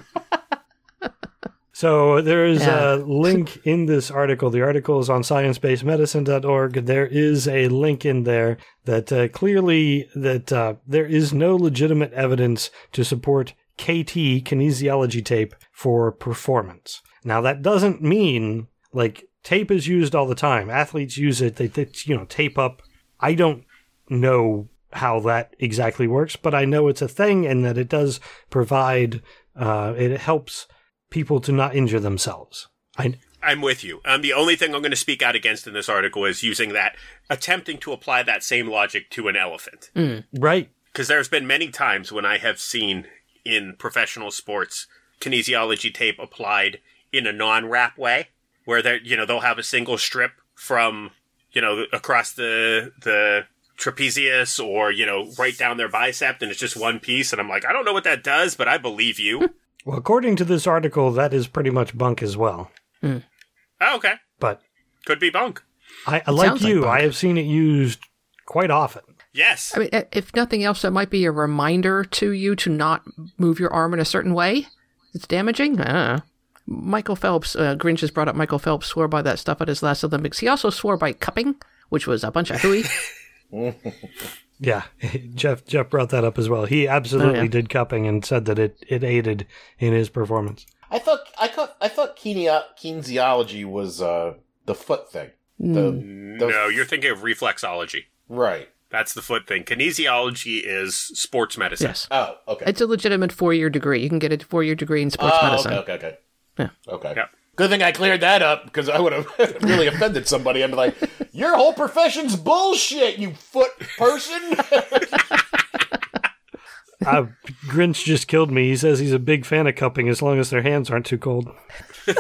So there is Yeah. a link in this article. The article is on sciencebasedmedicine.org. There is a link in there that uh, clearly that uh, there is no legitimate evidence to support KT kinesiology tape for performance. Now that doesn't mean like tape is used all the time. Athletes use it. They, they you know tape up. I don't know how that exactly works, but I know it's a thing and that it does provide. Uh, it helps people to not injure themselves. I I'm with you. Um, the only thing I'm going to speak out against in this article is using that, attempting to apply that same logic to an elephant. right. Because there's been many times when I have seen in professional sports kinesiology tape applied in a non-wrap way, where they you know they'll have a single strip from you know across the the trapezius or you know right down their bicep, and it's just one piece. And I'm like, I don't know what that does, but I believe you. [LAUGHS] Well, according to this article, that is pretty much bunk as well. oh, okay, But could be bunk. I, I like sounds like you. I have seen it used quite often. Yes. I mean, if nothing else, that might be a reminder to you to not move your arm in a certain way. It's damaging. I don't know. Michael Phelps, uh, Grinch has brought up Michael Phelps swore by that stuff at his last Olympics. He also swore by cupping, which was a bunch of hooey. [LAUGHS] Yeah, [LAUGHS] Jeff Jeff brought that up as well. He absolutely Oh, yeah. did cupping and said that it, it aided in his performance. I thought I thought I thought kinea- kinesiology was uh, the foot thing. The, the No, you're thinking of reflexology. right. That's the foot thing. Kinesiology is sports medicine. yes. Oh, okay. It's a legitimate four year degree. You can get a four year degree in sports oh, medicine. okay, okay, okay. Yeah. Okay. Yep. Good thing I cleared that up because I would have [LAUGHS] really offended somebody. I'd be like, "Your whole profession's bullshit, you foot person." [LAUGHS] Uh, Grinch just killed me. He says he's a big fan of cupping as long as their hands aren't too cold. [LAUGHS]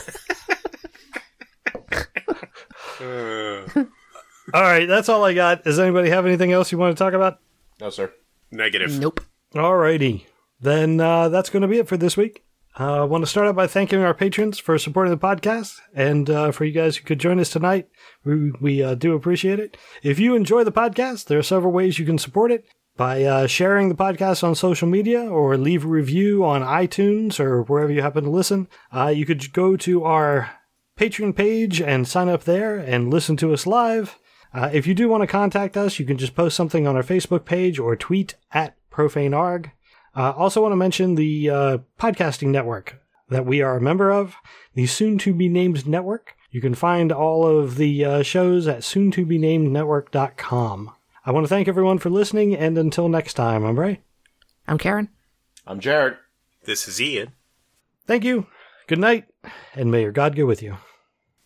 All right, that's all I got. Does anybody have anything else you want to talk about? no, sir. Negative. Nope. Alrighty. Then uh, that's going to be it for this week. Uh, I want to start out by thanking our patrons for supporting the podcast and uh, for you guys who could join us tonight. We, we uh, do appreciate it. If you enjoy the podcast, there are several ways you can support it by uh, sharing the podcast on social media or leave a review on iTunes or wherever you happen to listen. Uh, you could go to our Patreon page and sign up there and listen to us live. Uh, if you do want to contact us, you can just post something on our Facebook page or tweet at profanearg. Uh, also, want to mention the uh, podcasting network that we are a member of, the soon to be named network. You can find all of the uh, shows at soon to be named network.com. I want to thank everyone for listening, and until next time, I'm Ray. I'm Karen. I'm Jared. This is Ian. Thank you. Good night, and may your God go with you.